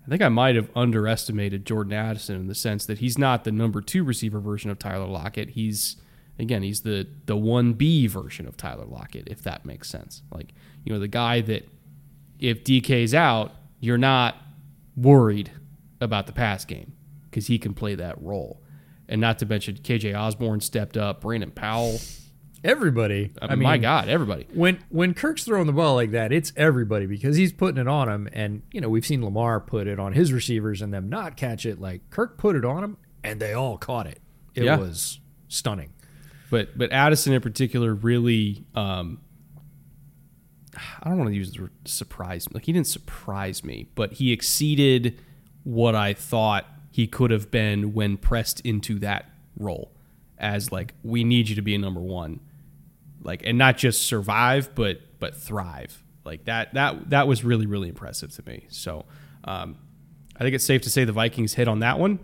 S1: I think I might have underestimated Jordan Addison in the sense that he's not the number two receiver version of Tyler Lockett. He's again, he's the the one B version of Tyler Lockett, if that makes sense. Like you know, the guy that if DK's out, you're not worried about the pass game because he can play that role. And not to mention KJ Osborn stepped up, Brandon Powell
S2: Everybody.
S1: I mean, my God, everybody.
S2: When when Kirk's throwing the ball like that, it's everybody because he's putting it on him. And you know, we've seen Lamar put it on his receivers and them not catch it. Like Kirk put it on him, and they all caught it. It
S1: Yeah.
S2: was stunning.
S1: But but Addison in particular really um I don't want to use the word surprise like he didn't surprise me, but he exceeded what I thought he could have been when pressed into that role as like we need you to be a number 1 like and not just survive but but thrive. Like that that that was really really impressive to me. So um i think it's safe to say the vikings hit on that one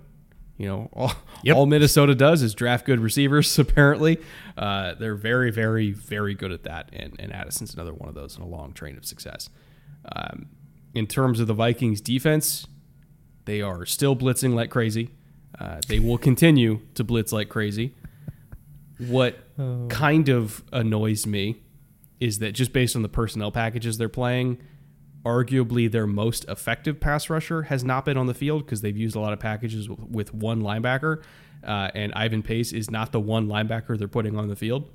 S1: you know all,
S2: Yep.
S1: all minnesota does is draft good receivers apparently. Uh, they're very very very good at that and, and addison's another one of those in a long train of success. Um, in terms of the vikings defense they are still blitzing like crazy. Uh, they will continue to blitz like crazy. What kind of annoys me is that just based on the personnel packages they're playing, arguably their most effective pass rusher has not been on the field because they've used a lot of packages with, one linebacker. Uh, and Ivan Pace is not the one linebacker they're putting on the field,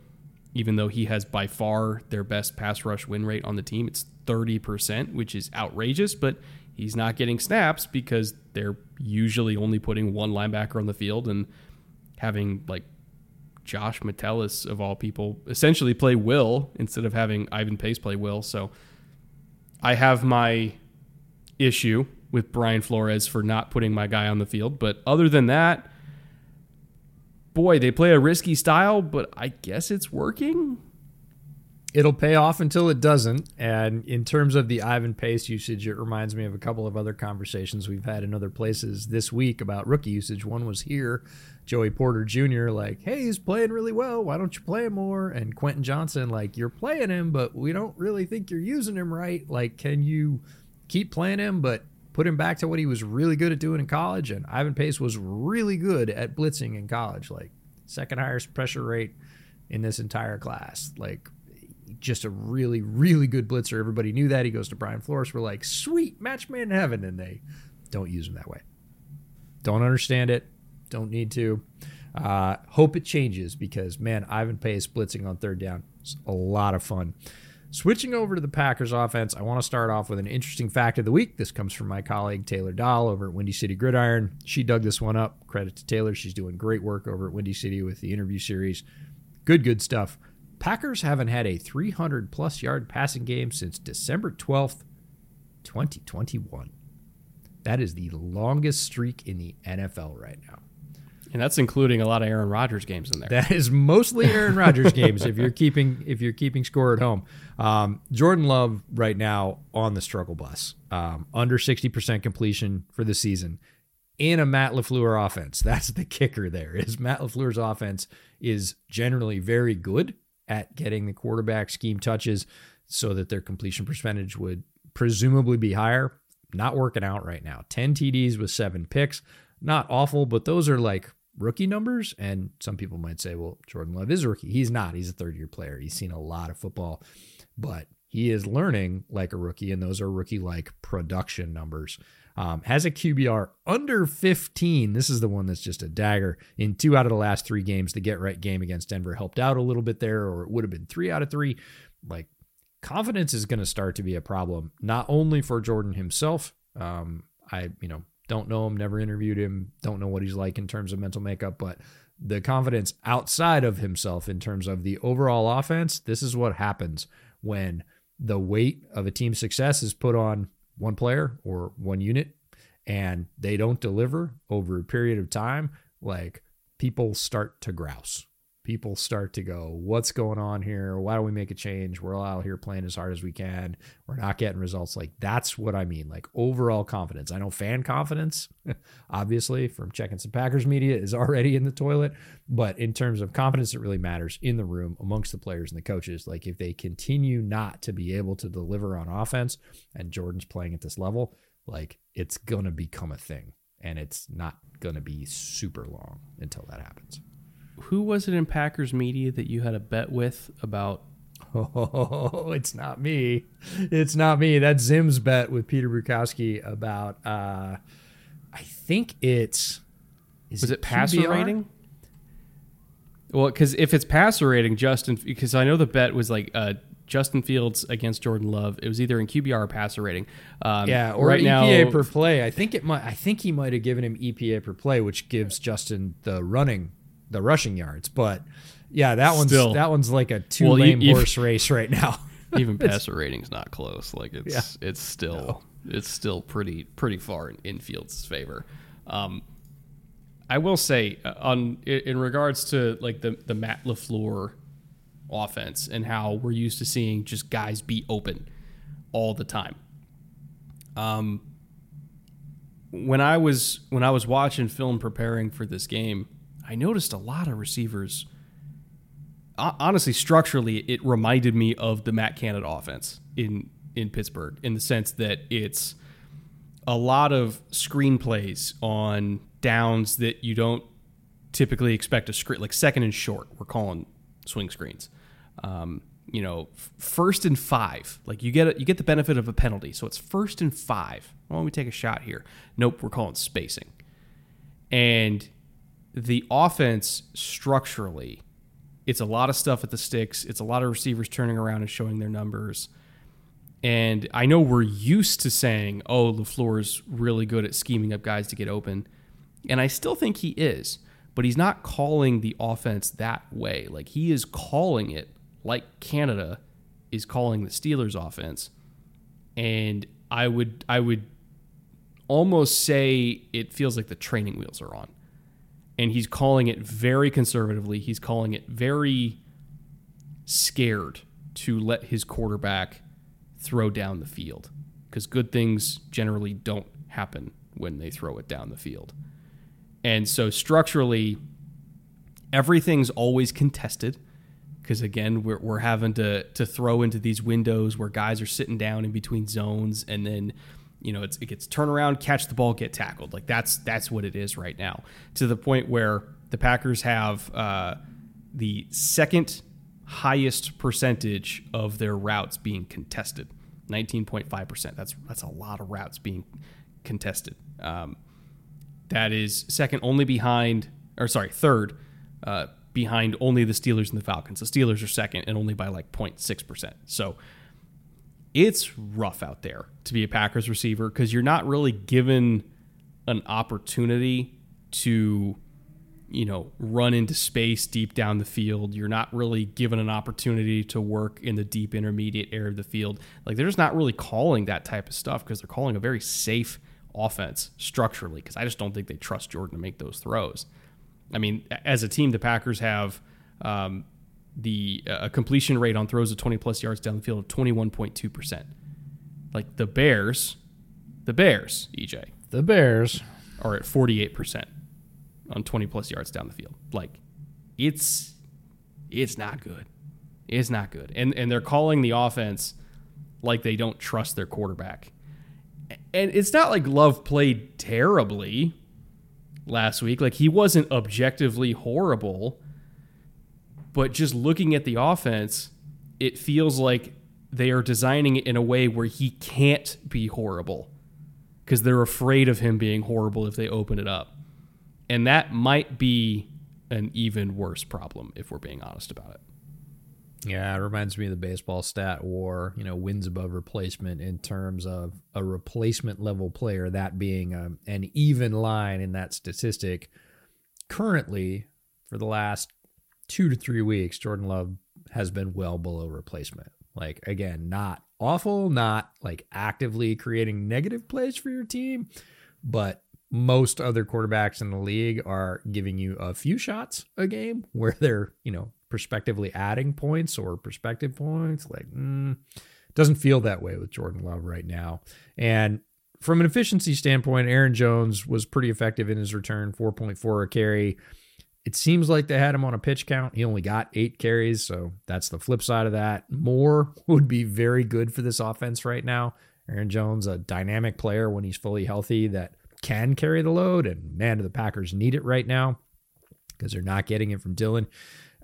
S1: even though he has by far their best pass rush win rate on the team. It's 30%, which is outrageous, but he's not getting snaps because they're usually only putting one linebacker on the field and having like Josh Metellus of all people essentially play Will instead of having Ivan Pace play Will. So I have my issue with Brian Flores for not putting my guy on the field, but other than that, boy, they play a risky style, but I guess it's working.
S2: It'll pay off until it doesn't. And in terms of the Ivan Pace usage, it reminds me of a couple of other conversations we've had in other places this week about rookie usage. One was here, Joey Porter Jr., like, hey, he's playing really well. Why don't you play him more? And Quentin Johnston, like, you're playing him, but we don't really think you're using him right. Like, can you keep playing him, but put him back to what he was really good at doing in college? And Ivan Pace was really good at blitzing in college, like, second highest pressure rate in this entire class. Like, just a really, really good blitzer. Everybody knew that. He goes to Brian Flores. We're like, sweet, match made in heaven. And they don't use him that way. Don't understand it. Don't need to. Uh, hope it changes because, man, Ivan Pace blitzing on third down is a lot of fun. Switching over to the Packers offense, I want to start off with an interesting fact of the week. This comes from my colleague Taylor Dahl over at Windy City Gridiron. She dug this one up. Credit to Taylor. She's doing great work over at Windy City with the interview series. Good, good stuff. Packers haven't had a 300 plus yard passing game since December 12th, 2021. That is the longest streak in the NFL right now.
S1: And that's including a lot of Aaron Rodgers games in there.
S2: That is mostly Aaron Rodgers games if you're keeping if you're keeping score at home. Um, Jordan Love right now on the struggle bus, um, under 60% completion for the season in a Matt Lafleur offense. That's the kicker. There is Matt Lafleur's offense is generally very good at getting the quarterback scheme touches so that their completion percentage would presumably be higher. Not working out right now. 10 TDs with seven picks. Not awful, but those are like rookie numbers. And some people might say, well, Jordan Love is a rookie. He's not. He's a third year player. He's seen a lot of football, but he is learning like a rookie. And those are rookie like production numbers. Um, has a QBR under 15. This is the one that's just a dagger. In two out of the last three games, the get right game against Denver helped out a little bit there, or it would have been three out of three. Like confidence is going to start to be a problem, not only for Jordan himself. Um, I, you know, don't know him, never interviewed him, don't know what he's like in terms of mental makeup, but the confidence outside of himself in terms of the overall offense. This is what happens when the weight of a team's success is put on one player or one unit and they don't deliver over a period of time. Like people start to grouse people start to go, What's going on here? Why don't we make a change? We're all out here playing as hard as we can. We're not getting results. Like, that's what I mean. Like, overall confidence. I know fan confidence, obviously, from checking some Packers media, is already in the toilet. But in terms of confidence, it really matters in the room amongst the players and the coaches. Like, if they continue not to be able to deliver on offense and Jordan's playing at this level, like it's to become a thing and it's not to be super long until that happens.
S1: Who was it in Packers media that you had a bet with about?
S2: Oh, it's not me. It's not me. That's Zim's bet with Peter Bukowski about. uh I think it's.
S1: Is was it, it passer rating? Well, because if it's passer rating, Justin, because I know the bet was like uh, Justin Fields against Jordan Love. It was either in QBR or passer rating.
S2: Um, yeah, or right EPA now, per play. I think it might. I think he might have given him EPA per play, which gives Justin the running, the rushing yards. But yeah, that one's Still, that one's like a two well, lane e- horse race right now.
S1: even passer rating's not close. Like it's yeah. it's still no. it's still pretty pretty far in, in Fields' favor. Um, I will say uh, on in regards to like the the Matt LaFleur offense and how we're used to seeing just guys be open all the time. Um, when I was when I was watching film preparing for this game, I noticed a lot of receivers. Honestly, structurally, it reminded me of the Matt Canada offense in in Pittsburgh in the sense that it's a lot of screenplays on downs that you don't typically expect a screen like second and short. We're calling swing screens um, you know, first and five. Like you get a, you get the benefit of a penalty, so it's first and five. Why don't we take a shot here? Nope, we're calling spacing. And the offense structurally, it's a lot of stuff at the sticks. It's a lot of receivers turning around and showing their numbers. And I know we're used to saying, "Oh, LaFleur is really good at scheming up guys to get open," and I still think he is. But he's not calling the offense that way. Like he is calling it like Canada is calling the Steelers offense. And I would I would almost say it feels like the training wheels are on. And he's calling it very conservatively. He's calling it very scared to let his quarterback throw down the field because good things generally don't happen when they throw it down the field. And so structurally, everything's always contested because again we're, we're having to to throw into these windows where guys are sitting down in between zones and then you know it gets turn around catch the ball get tackled. Like that's that's what it is right now. To the point where the packers have uh, the second highest percentage of their routes being contested. 19.5% that's that's a lot of routes being contested. Um, that is second only behind or sorry third uh, behind only the Steelers and the Falcons. The Steelers are second and only by like 0.6%. So it's rough out there to be a Packers receiver because you're not really given an opportunity to, you know, run into space deep down the field. You're not really given an opportunity to work in the deep intermediate area of the field. Like they're just not really calling that type of stuff because they're calling a very safe offense structurally because I just don't think they trust Jordan to make those throws. I mean, as a team, the Packers have um, the uh, completion rate on throws of 20 plus yards down the field of 21.2%. Like the Bears, the Bears, EJ.
S2: The Bears
S1: are at 48% on 20 plus yards down the field. Like it's it's not good. It's not good. And and they're calling the offense like they don't trust their quarterback. And it's not like Love played terribly last week. Like he wasn't objectively horrible, but just looking at the offense, it feels like they are designing it in a way where he can't be horrible because they're afraid of him being horrible if they open it up. And that might be an even worse problem if we're being honest about it.
S2: Yeah, it reminds me of the baseball stat war, you know, wins above replacement in terms of a replacement level player, that being a, um, an even line in that statistic. Currently, for the last two to three weeks, Jordan Love has been well below replacement. Like, again, not awful, not like actively creating negative plays for your team, but most other quarterbacks in the league are giving you a few shots a game where they're, you know, prospectively adding points or perspective points. Like, mm, doesn't feel that way with Jordan Love right now. And from an efficiency standpoint, Aaron Jones was pretty effective in his return, 4.4 a carry. It seems like they had him on a pitch count. He only got eight carries, so that's the flip side of that. More would be very good for this offense right now. Aaron Jones, a dynamic player when he's fully healthy that can carry the load. And man, do the Packers need it right now because they're not getting it from Dillon.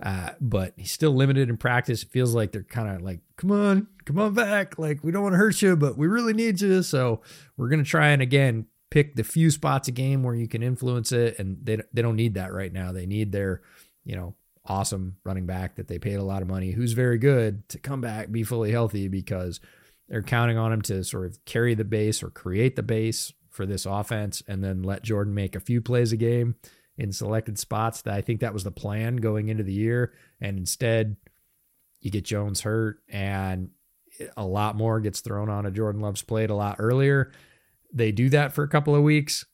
S2: Uh, but he's still limited in practice. It feels like they're kind of like, come on, come on back. Like, we don't want to hurt you, but we really need you. So we're going to try and again pick the few spots a game where you can influence it. And they, they don't need that right now. They need their, you know, awesome running back that they paid a lot of money, who's very good to come back, be fully healthy because they're counting on him to sort of carry the base or create the base for this offense and then let Jordan make a few plays a game in selected spots. That I think that was the plan going into the year. And instead, you get Jones hurt and a lot more gets thrown on a Jordan Love's plate a lot earlier. They do that for a couple of weeks.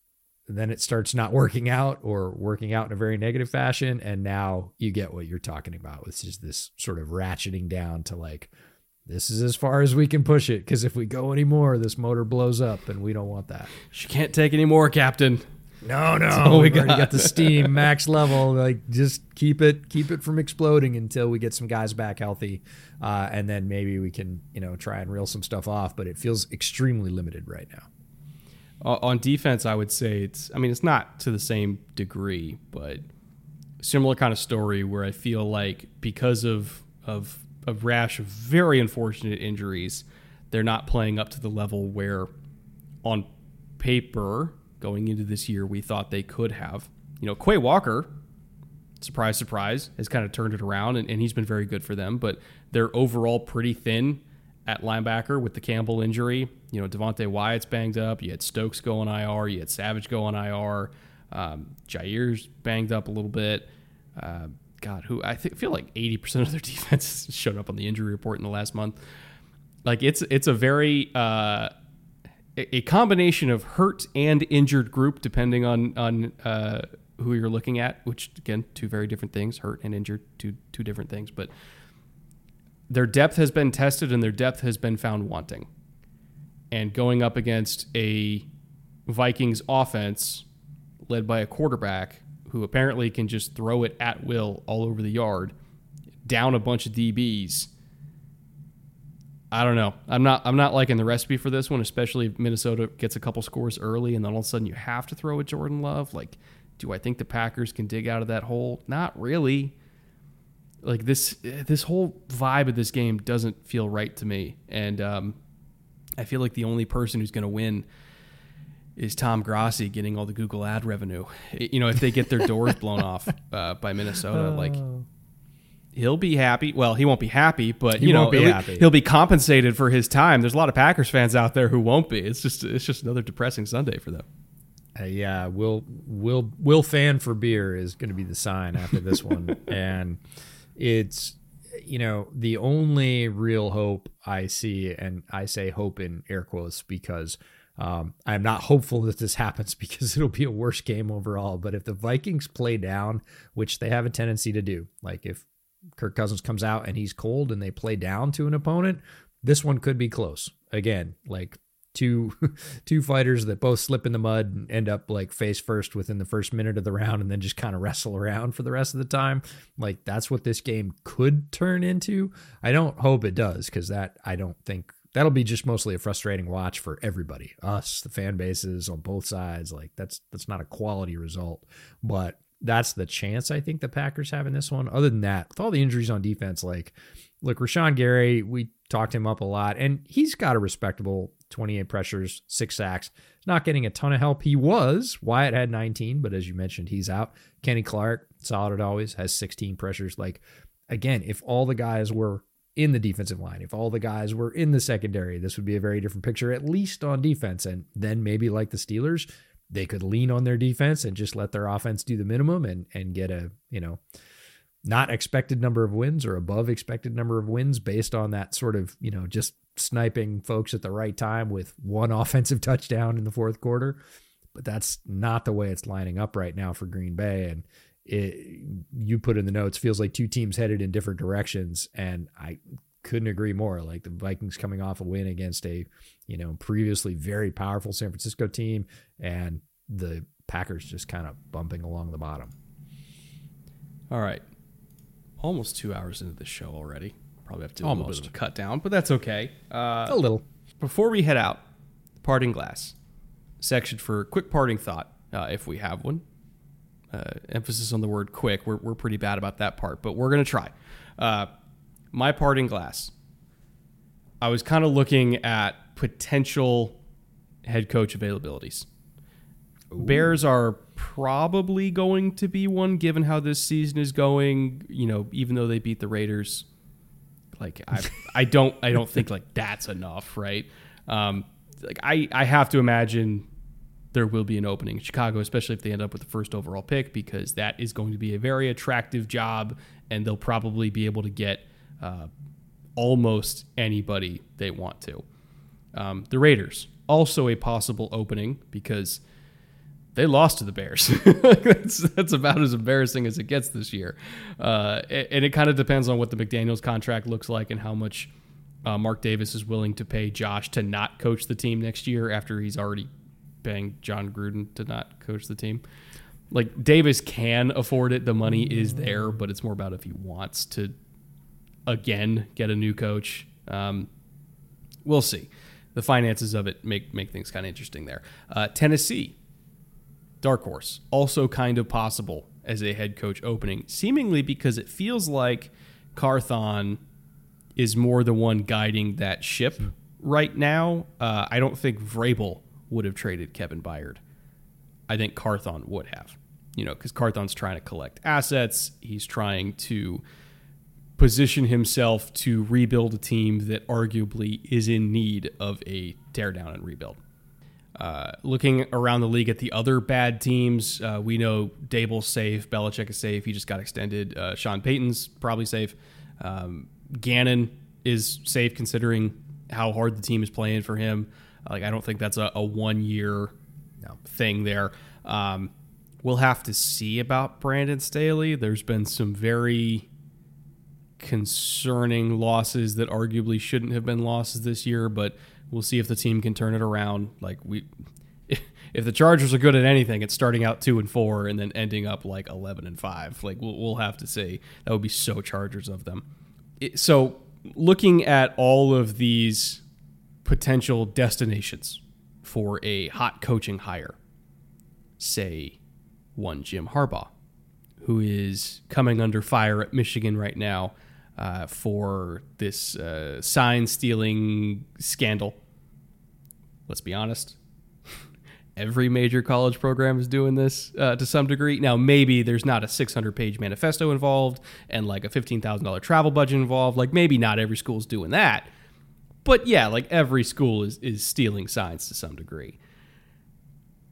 S2: Then it starts not working out or working out in a very negative fashion. And now you get what you're talking about, which is this sort of ratcheting down to like, this is as far as we can push it. Because if we go anymore, this motor blows up and we don't want that.
S1: She can't take any more, Captain.
S2: No, no, we got. got the steam max level. Like, just keep it, keep it from exploding until we get some guys back healthy, uh, and then maybe we can, you know, try and reel some stuff off. But it feels extremely limited right now.
S1: On defense, I would say it's. I mean, it's not to the same degree, but similar kind of story where I feel like because of of a rash of very unfortunate injuries, they're not playing up to the level where, on paper, going into this year, we thought they could have. You know, Quay Walker, surprise, surprise, has kind of turned it around, and, and he's been very good for them. But they're overall pretty thin at linebacker with the Campbell injury. You know, Devonte Wyatt's banged up. You had Stokes going IR. You had Savage going IR. Um, Jaire's banged up a little bit. Uh, God, who I feel like 80% of their defense showed up on the injury report in the last month. Like it's it's a very uh, a combination of hurt and injured group, depending on on uh, who you're looking at. Which again, two very different things: hurt and injured, two two different things. But their depth has been tested, and their depth has been found wanting. And going up against a Vikings offense led by a quarterback who apparently can just throw it at will all over the yard, down a bunch of DBs I don't know. I'm not. I'm not liking the recipe for this one, especially if Minnesota gets a couple scores early, and then all of a sudden you have to throw at Jordan Love. Like, do I think the Packers can dig out of that hole? Not really. Like this, this whole vibe of this game doesn't feel right to me, and um, I feel like the only person who's going to win is Tom Grossi getting all the Google ad revenue. You know, if they get their doors blown off uh, by Minnesota, like oh he'll be happy. Well, he won't be happy, but he you know, be he'll be compensated for his time. There's a lot of Packers fans out there who won't be. It's just it's just another depressing Sunday for them.
S2: Uh, yeah, will will will fan for beer is going to be the sign after this one, and it's you know the only real hope I see, and I say hope in air quotes because. Um, I'm not hopeful that this happens because it'll be a worse game overall. But if the Vikings play down, which they have a tendency to do, like if Kirk Cousins comes out and he's cold and they play down to an opponent, this one could be close. Again, like two two fighters that both slip in the mud and end up like face first within the first minute of the round and then just kind of wrestle around for the rest of the time. Like that's what this game could turn into. I don't hope it does cuz that I don't think that'll be just mostly a frustrating watch for everybody. Us, the fan bases on both sides, like that's that's not a quality result, but that's the chance I think the Packers have in this one. Other than that, with all the injuries on defense, like look, Rashan Gary, we talked him up a lot, and he's got a respectable 28 pressures, six sacks. Not getting a ton of help. He was. Wyatt had 19, but as you mentioned, he's out. Kenny Clark, solid always, has 16 pressures. Like again, if all the guys were in the defensive line, if all the guys were in the secondary, this would be a very different picture, at least on defense. And then maybe like the Steelers, they could lean on their defense and just let their offense do the minimum and and get a you know not expected number of wins or above expected number of wins based on that sort of you know just sniping folks at the right time with one offensive touchdown in the fourth quarter but that's not the way it's lining up right now for Green Bay and it, you put in the notes feels like two teams headed in different directions and I couldn't agree more. Like the Vikings coming off a win against a, you know, previously very powerful San Francisco team, and the Packers just kind of bumping along the bottom.
S1: All right, almost two hours into the show already. Probably have to do almost. a little bit of a cut down, but that's okay.
S2: Uh, a little.
S1: before we head out, parting glass section for quick parting thought, uh, if we have one. Uh, emphasis on the word quick. We're, we're pretty bad about that part, but we're going to try. Uh, my parting glass. I was kind of looking at potential head coach availabilities. Ooh. Bears are probably going to be one given how this season is going, you know, even though they beat the Raiders. Like I I don't I don't think like that's enough, right? Um, like I I have to imagine there will be an opening in Chicago, especially if they end up with the first overall pick, because that is going to be a very attractive job, and they'll probably be able to get uh, almost anybody they want to. Um, the Raiders, also a possible opening because they lost to the Bears. that's, that's about as embarrassing as it gets this year. Uh, and it kind of depends on what the McDaniels contract looks like and how much uh, Mark Davis is willing to pay Josh to not coach the team next year after he's already paying Jon Gruden to not coach the team. Like Davis can afford it. The money is there, but it's more about if he wants to again get a new coach. Um, we'll see. The finances of it make make things kind of interesting there. Uh, Tennessee, dark horse, also kind of possible as a head coach opening, seemingly because it feels like Carthon is more the one guiding that ship right now. Uh, I don't think Vrabel would have traded Kevin Byard. I think Carthon would have, you know, because Carthon's trying to collect assets. He's trying to position himself to rebuild a team that arguably is in need of a teardown and rebuild. Uh, looking around the league at the other bad teams, uh, we know Daboll's safe, Belichick is safe. He just got extended. Uh, Sean Payton's probably safe. Um, Gannon is safe considering how hard the team is playing for him. Like I don't think that's a, a one year no. thing there. Um, we'll have to see about Brandon Staley. There's been some very concerning losses that arguably shouldn't have been losses this year, but we'll see if the team can turn it around. Like we, if the Chargers are good at anything, it's starting out two and four and then ending up like eleven and five. Like we'll we'll have to see. That would be so Chargers of them. It, so looking at all of these potential destinations for a hot coaching hire. Say one Jim Harbaugh, who is coming under fire at Michigan right now uh, for this uh, sign stealing scandal. Let's be honest. Every major college program is doing this uh, to some degree. Now, maybe there's not a 600 page manifesto involved and like a $15,000 travel budget involved. Like, maybe not every school's doing that but yeah, like every school is is stealing signs to some degree.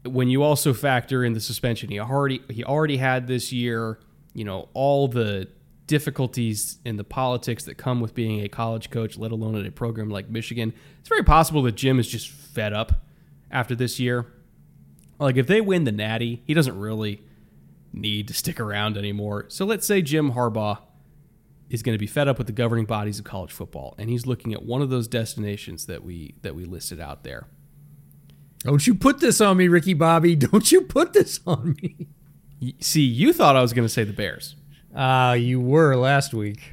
S1: When you also factor in the suspension he already he already had this year, you know, all the difficulties in the politics that come with being a college coach, let alone at a program like Michigan, it's very possible that Jim is just fed up after this year. Like if they win the Natty, he doesn't really need to stick around anymore. So let's say Jim Harbaugh is going to be fed up with the governing bodies of college football, and he's looking at one of those destinations that we that we listed out there.
S2: Don't you put this on me, Ricky Bobby? Don't you put this on me?
S1: See, you thought I was going to say the Bears.
S2: Uh, you were last week.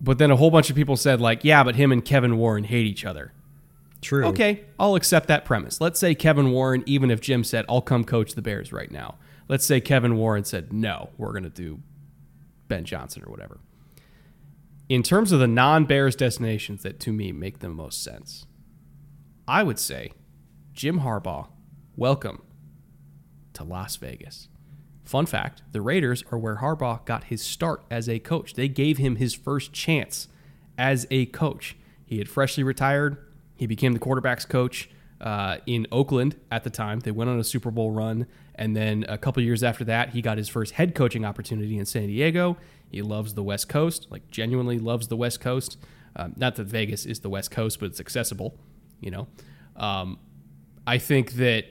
S1: But then a whole bunch of people said, like, yeah, but him and Kevin Warren hate each other.
S2: True.
S1: Okay, I'll accept that premise. Let's say Kevin Warren, even if Jim said, I'll come coach the Bears right now. Let's say Kevin Warren said, no, we're going to do Ben Johnson or whatever in terms of the non Bears destinations that to me make the most sense, I would say Jim Harbaugh, welcome to Las Vegas. Fun fact the Raiders are where Harbaugh got his start as a coach. They gave him his first chance as a coach. He had freshly retired, he became the quarterback's coach. Uh, in Oakland at the time. They went on a Super Bowl run. And then a couple years after that, he got his first head coaching opportunity in San Diego. He loves the West Coast, like genuinely loves the West Coast. Um, not that Vegas is the West Coast, but it's accessible. You know, um, I think that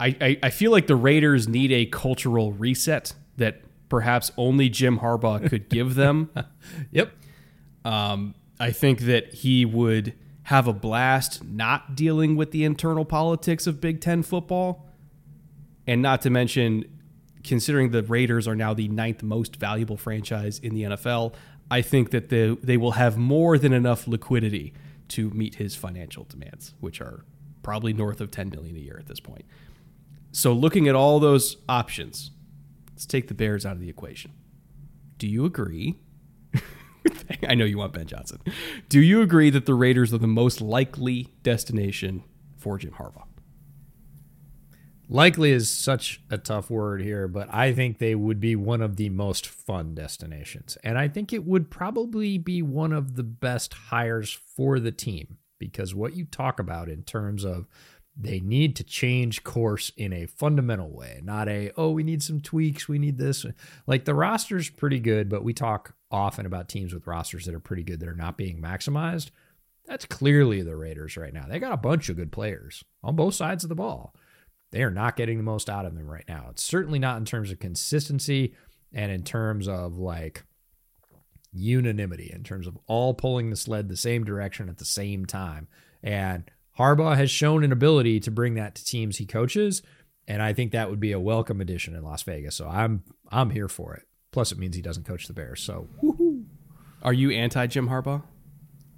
S1: I, I, I feel like the Raiders need a cultural reset that perhaps only Jim Harbaugh could give them.
S2: yep.
S1: Um, I think that he would have a blast not dealing with the internal politics of Big Ten football. And not to mention, considering the Raiders are now the ninth most valuable franchise in the NFL, I think that they, they will have more than enough liquidity to meet his financial demands, which are probably north of 10 million a year at this point. So looking at all those options, let's take the Bears out of the equation. Do you agree? I know you want Ben Johnson. Do you agree that the Raiders are the most likely destination for Jim Harbaugh?
S2: Likely is such a tough word here, but I think they would be one of the most fun destinations. And I think it would probably be one of the best hires for the team because what you talk about in terms of they need to change course in a fundamental way, not a, oh, we need some tweaks, we need this. Like the roster's pretty good, but we talk often about teams with rosters that are pretty good that are not being maximized. That's clearly the Raiders right now. They got a bunch of good players on both sides of the ball they are not getting the most out of them right now. It's certainly not in terms of consistency and in terms of like unanimity, in terms of all pulling the sled the same direction at the same time. And Harbaugh has shown an ability to bring that to teams he coaches, and I think that would be a welcome addition in Las Vegas. So I'm I'm here for it. Plus, it means he doesn't coach the Bears. So, woo-hoo.
S1: are you anti Jim Harbaugh?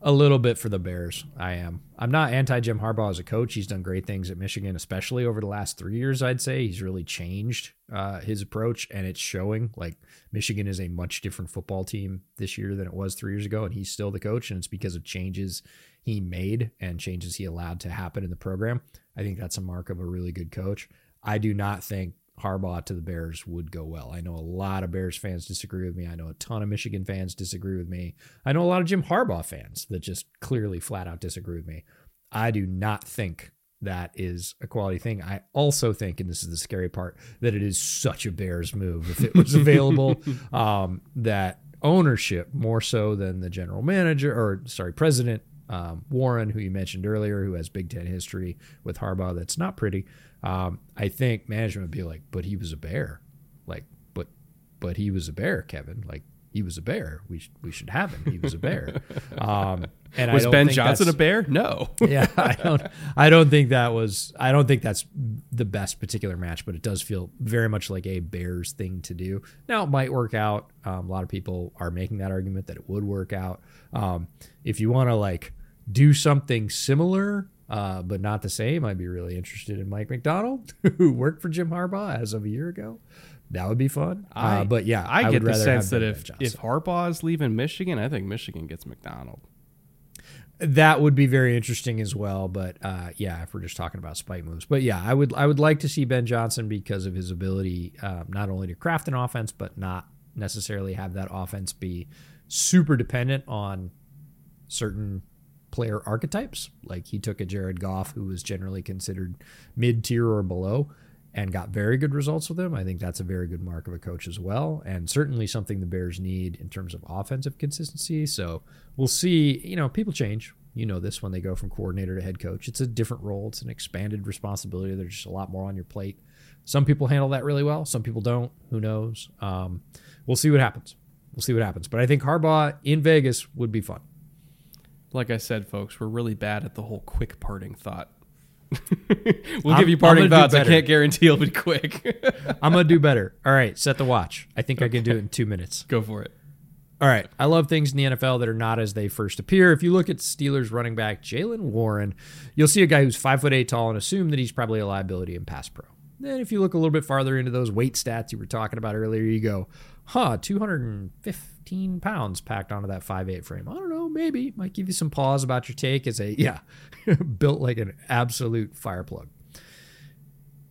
S2: A little bit for the Bears. I am. I'm not anti Jim Harbaugh as a coach. He's done great things at Michigan, especially over the last three years. I'd say he's really changed uh, his approach, and it's showing. Like Michigan is a much different football team this year than it was three years ago, and he's still the coach, and it's because of changes he made and changes he allowed to happen in the program. I think that's a mark of a really good coach. I do not think Harbaugh to the Bears would go well. I know a lot of Bears fans disagree with me. I know a ton of Michigan fans disagree with me. I know a lot of Jim Harbaugh fans that just clearly flat out disagree with me. I do not think that is a quality thing. I also think, and this is the scary part, that it is such a Bears move if it was available. um, that ownership, more so than the general manager or sorry, president um, Warren, who you mentioned earlier, who has Big Ten history with Harbaugh, that's not pretty. Um, I think management would be like, but he was a bear, like, but but he was a bear, Kevin. Like he was a bear. We sh- we should have him. He was a bear. Um, and
S1: was Ben Johnson a bear? No.
S2: yeah, I don't. I don't think that was. I don't think that's the best particular match, but it does feel very much like a Bears thing to do. Now it might work out. Um, a lot of people are making that argument that it would work out. Um, if you want to like do something similar uh, but not the same. I'd be really interested in Mike Macdonald, who worked for Jim Harbaugh as of a year ago. That would be fun. Uh, I, uh, but yeah,
S1: I, I get the sense that if if Harbaugh is leaving Michigan, I think Michigan gets McDonald.
S2: That would be very interesting as well. But uh, yeah, if we're just talking about spike moves, but yeah, I would I would like to see Ben Johnson because of his ability um, not only to craft an offense, but not necessarily have that offense be super dependent on certain player archetypes. Like he took a Jared Goff, who was generally considered mid tier or below, and got very good results with him. I think that's a very good mark of a coach as well, and certainly something the Bears need in terms of offensive consistency. So we'll see. You know, people change. You know this when they go from coordinator to head coach. It's a different role. It's an expanded responsibility. There's just a lot more on your plate. Some people handle that really well. Some people don't. Who knows? Um, we'll see what happens. We'll see what happens. But I think Harbaugh in Vegas would be fun
S1: like I said, folks, we're really bad at the whole quick parting thought. we'll I'm, give you parting thoughts. I can't guarantee it'll be quick.
S2: I'm gonna do better. All right, set the watch. I think okay. I can do it in two minutes.
S1: Go for it.
S2: All right. I love things in the NFL that are not as they first appear. If you look at Steelers running back Jaylen Warren, you'll see a guy who's five foot eight tall and assume that he's probably a liability in pass pro. Then if you look a little bit farther into those weight stats you were talking about earlier, you go, huh, 215 pounds packed onto that five eight frame. I don't know, maybe. Might give you some pause about your take as a, yeah, built like an absolute fire plug.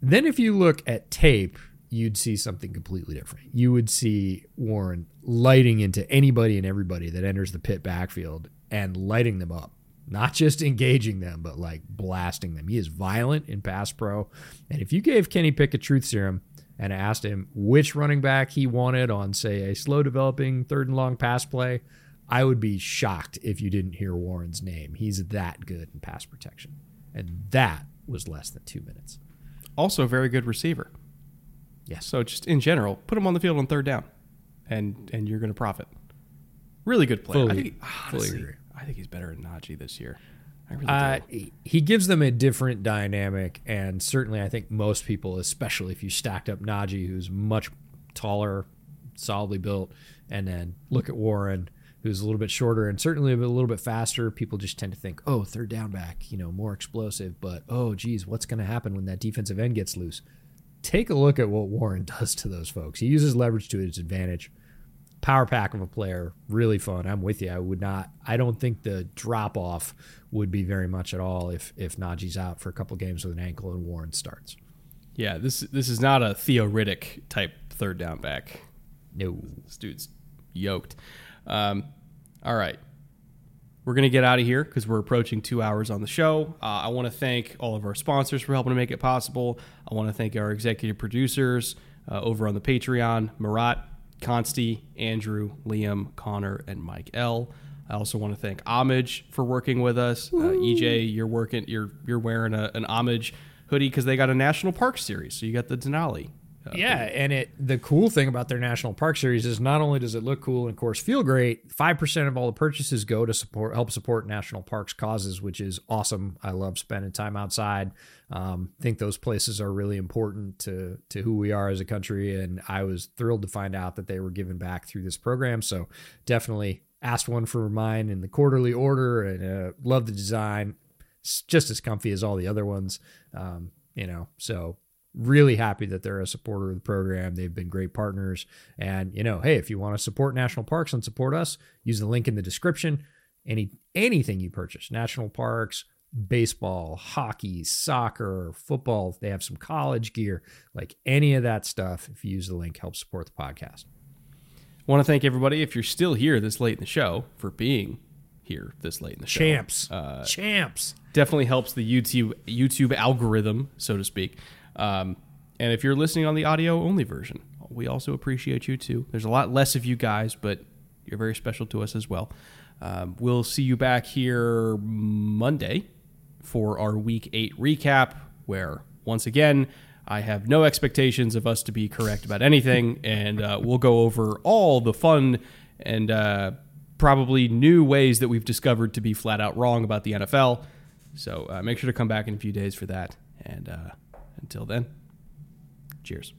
S2: Then if you look at tape, you'd see something completely different. You would see Warren lighting into anybody and everybody that enters the pit backfield and lighting them up. Not just engaging them, but like blasting them. He is violent in pass pro. And if you gave Kenny Pickett truth serum, and asked him which running back he wanted on, say, a slow developing third and long pass play, I would be shocked if you didn't hear Warren's name. He's that good in pass protection. And that was less than two minutes.
S1: Also, a very good receiver.
S2: Yes.
S1: So, just in general, put him on the field on third down, and and you're going to profit. Really good player. Fully, I think, honestly. I think he's better than Najee this year.
S2: Really uh, he gives them a different dynamic, and certainly I think most people, especially if you stacked up Najee, who's much taller, solidly built, and then look at Warren, who's a little bit shorter and certainly a little bit faster. People just tend to think, oh, third down back, you know, more explosive. But oh, geez, what's going to happen when that defensive end gets loose? Take a look at what Warren does to those folks. He uses leverage to his advantage. Power pack of a player, really fun. I'm with you. I would not. I don't think the drop off would be very much at all if if Najee's out for a couple games with an ankle and Warren starts.
S1: Yeah, this this is not a Theo Riddick type third down back.
S2: No,
S1: this dude's yoked. Um, all right. We're going to get out of here because we're approaching two hours on the show. Uh, I want to thank all of our sponsors for helping to make it possible. I want to thank our executive producers uh, over on the Patreon Marat, Consti, Andrew, Liam, Connor, and Mike L. I also want to thank Homage for working with us. Uh, EJ, you're working. You're you're wearing a, an Homage hoodie because they got a national park series. So you got the Denali
S2: uh, yeah, and it the cool thing about their national park series is not only does it look cool and of course feel great, five percent of all the purchases go to support help support national parks causes, which is awesome. I love spending time outside. Um, think those places are really important to to who we are as a country, and I was thrilled to find out that they were given back through this program. So definitely asked one for mine in the quarterly order, and uh, love the design. It's just as comfy as all the other ones. Um, you know, so really happy that they're a supporter of the program. They've been great partners. And, you know, hey, if you want to support national parks and support us, use the link in the description. Any anything you purchase, national parks, baseball, hockey, soccer, football, they have some college gear, like any of that stuff. If you use the link, help support the podcast.
S1: Want to thank everybody if you're still here this late in the show for being here this late in the show.
S2: Champs. Uh, Champs.
S1: Definitely helps the YouTube YouTube algorithm, so to speak. Um, and if you're listening on the audio only version, we also appreciate you too. There's a lot less of you guys, but you're very special to us as well. Um, we'll see you back here Monday for our week eight recap, where once again, I have no expectations of us to be correct about anything, and uh, we'll go over all the fun and uh, probably new ways that we've discovered to be flat out wrong about the NFL. So uh, make sure to come back in a few days for that. And uh, until then, cheers.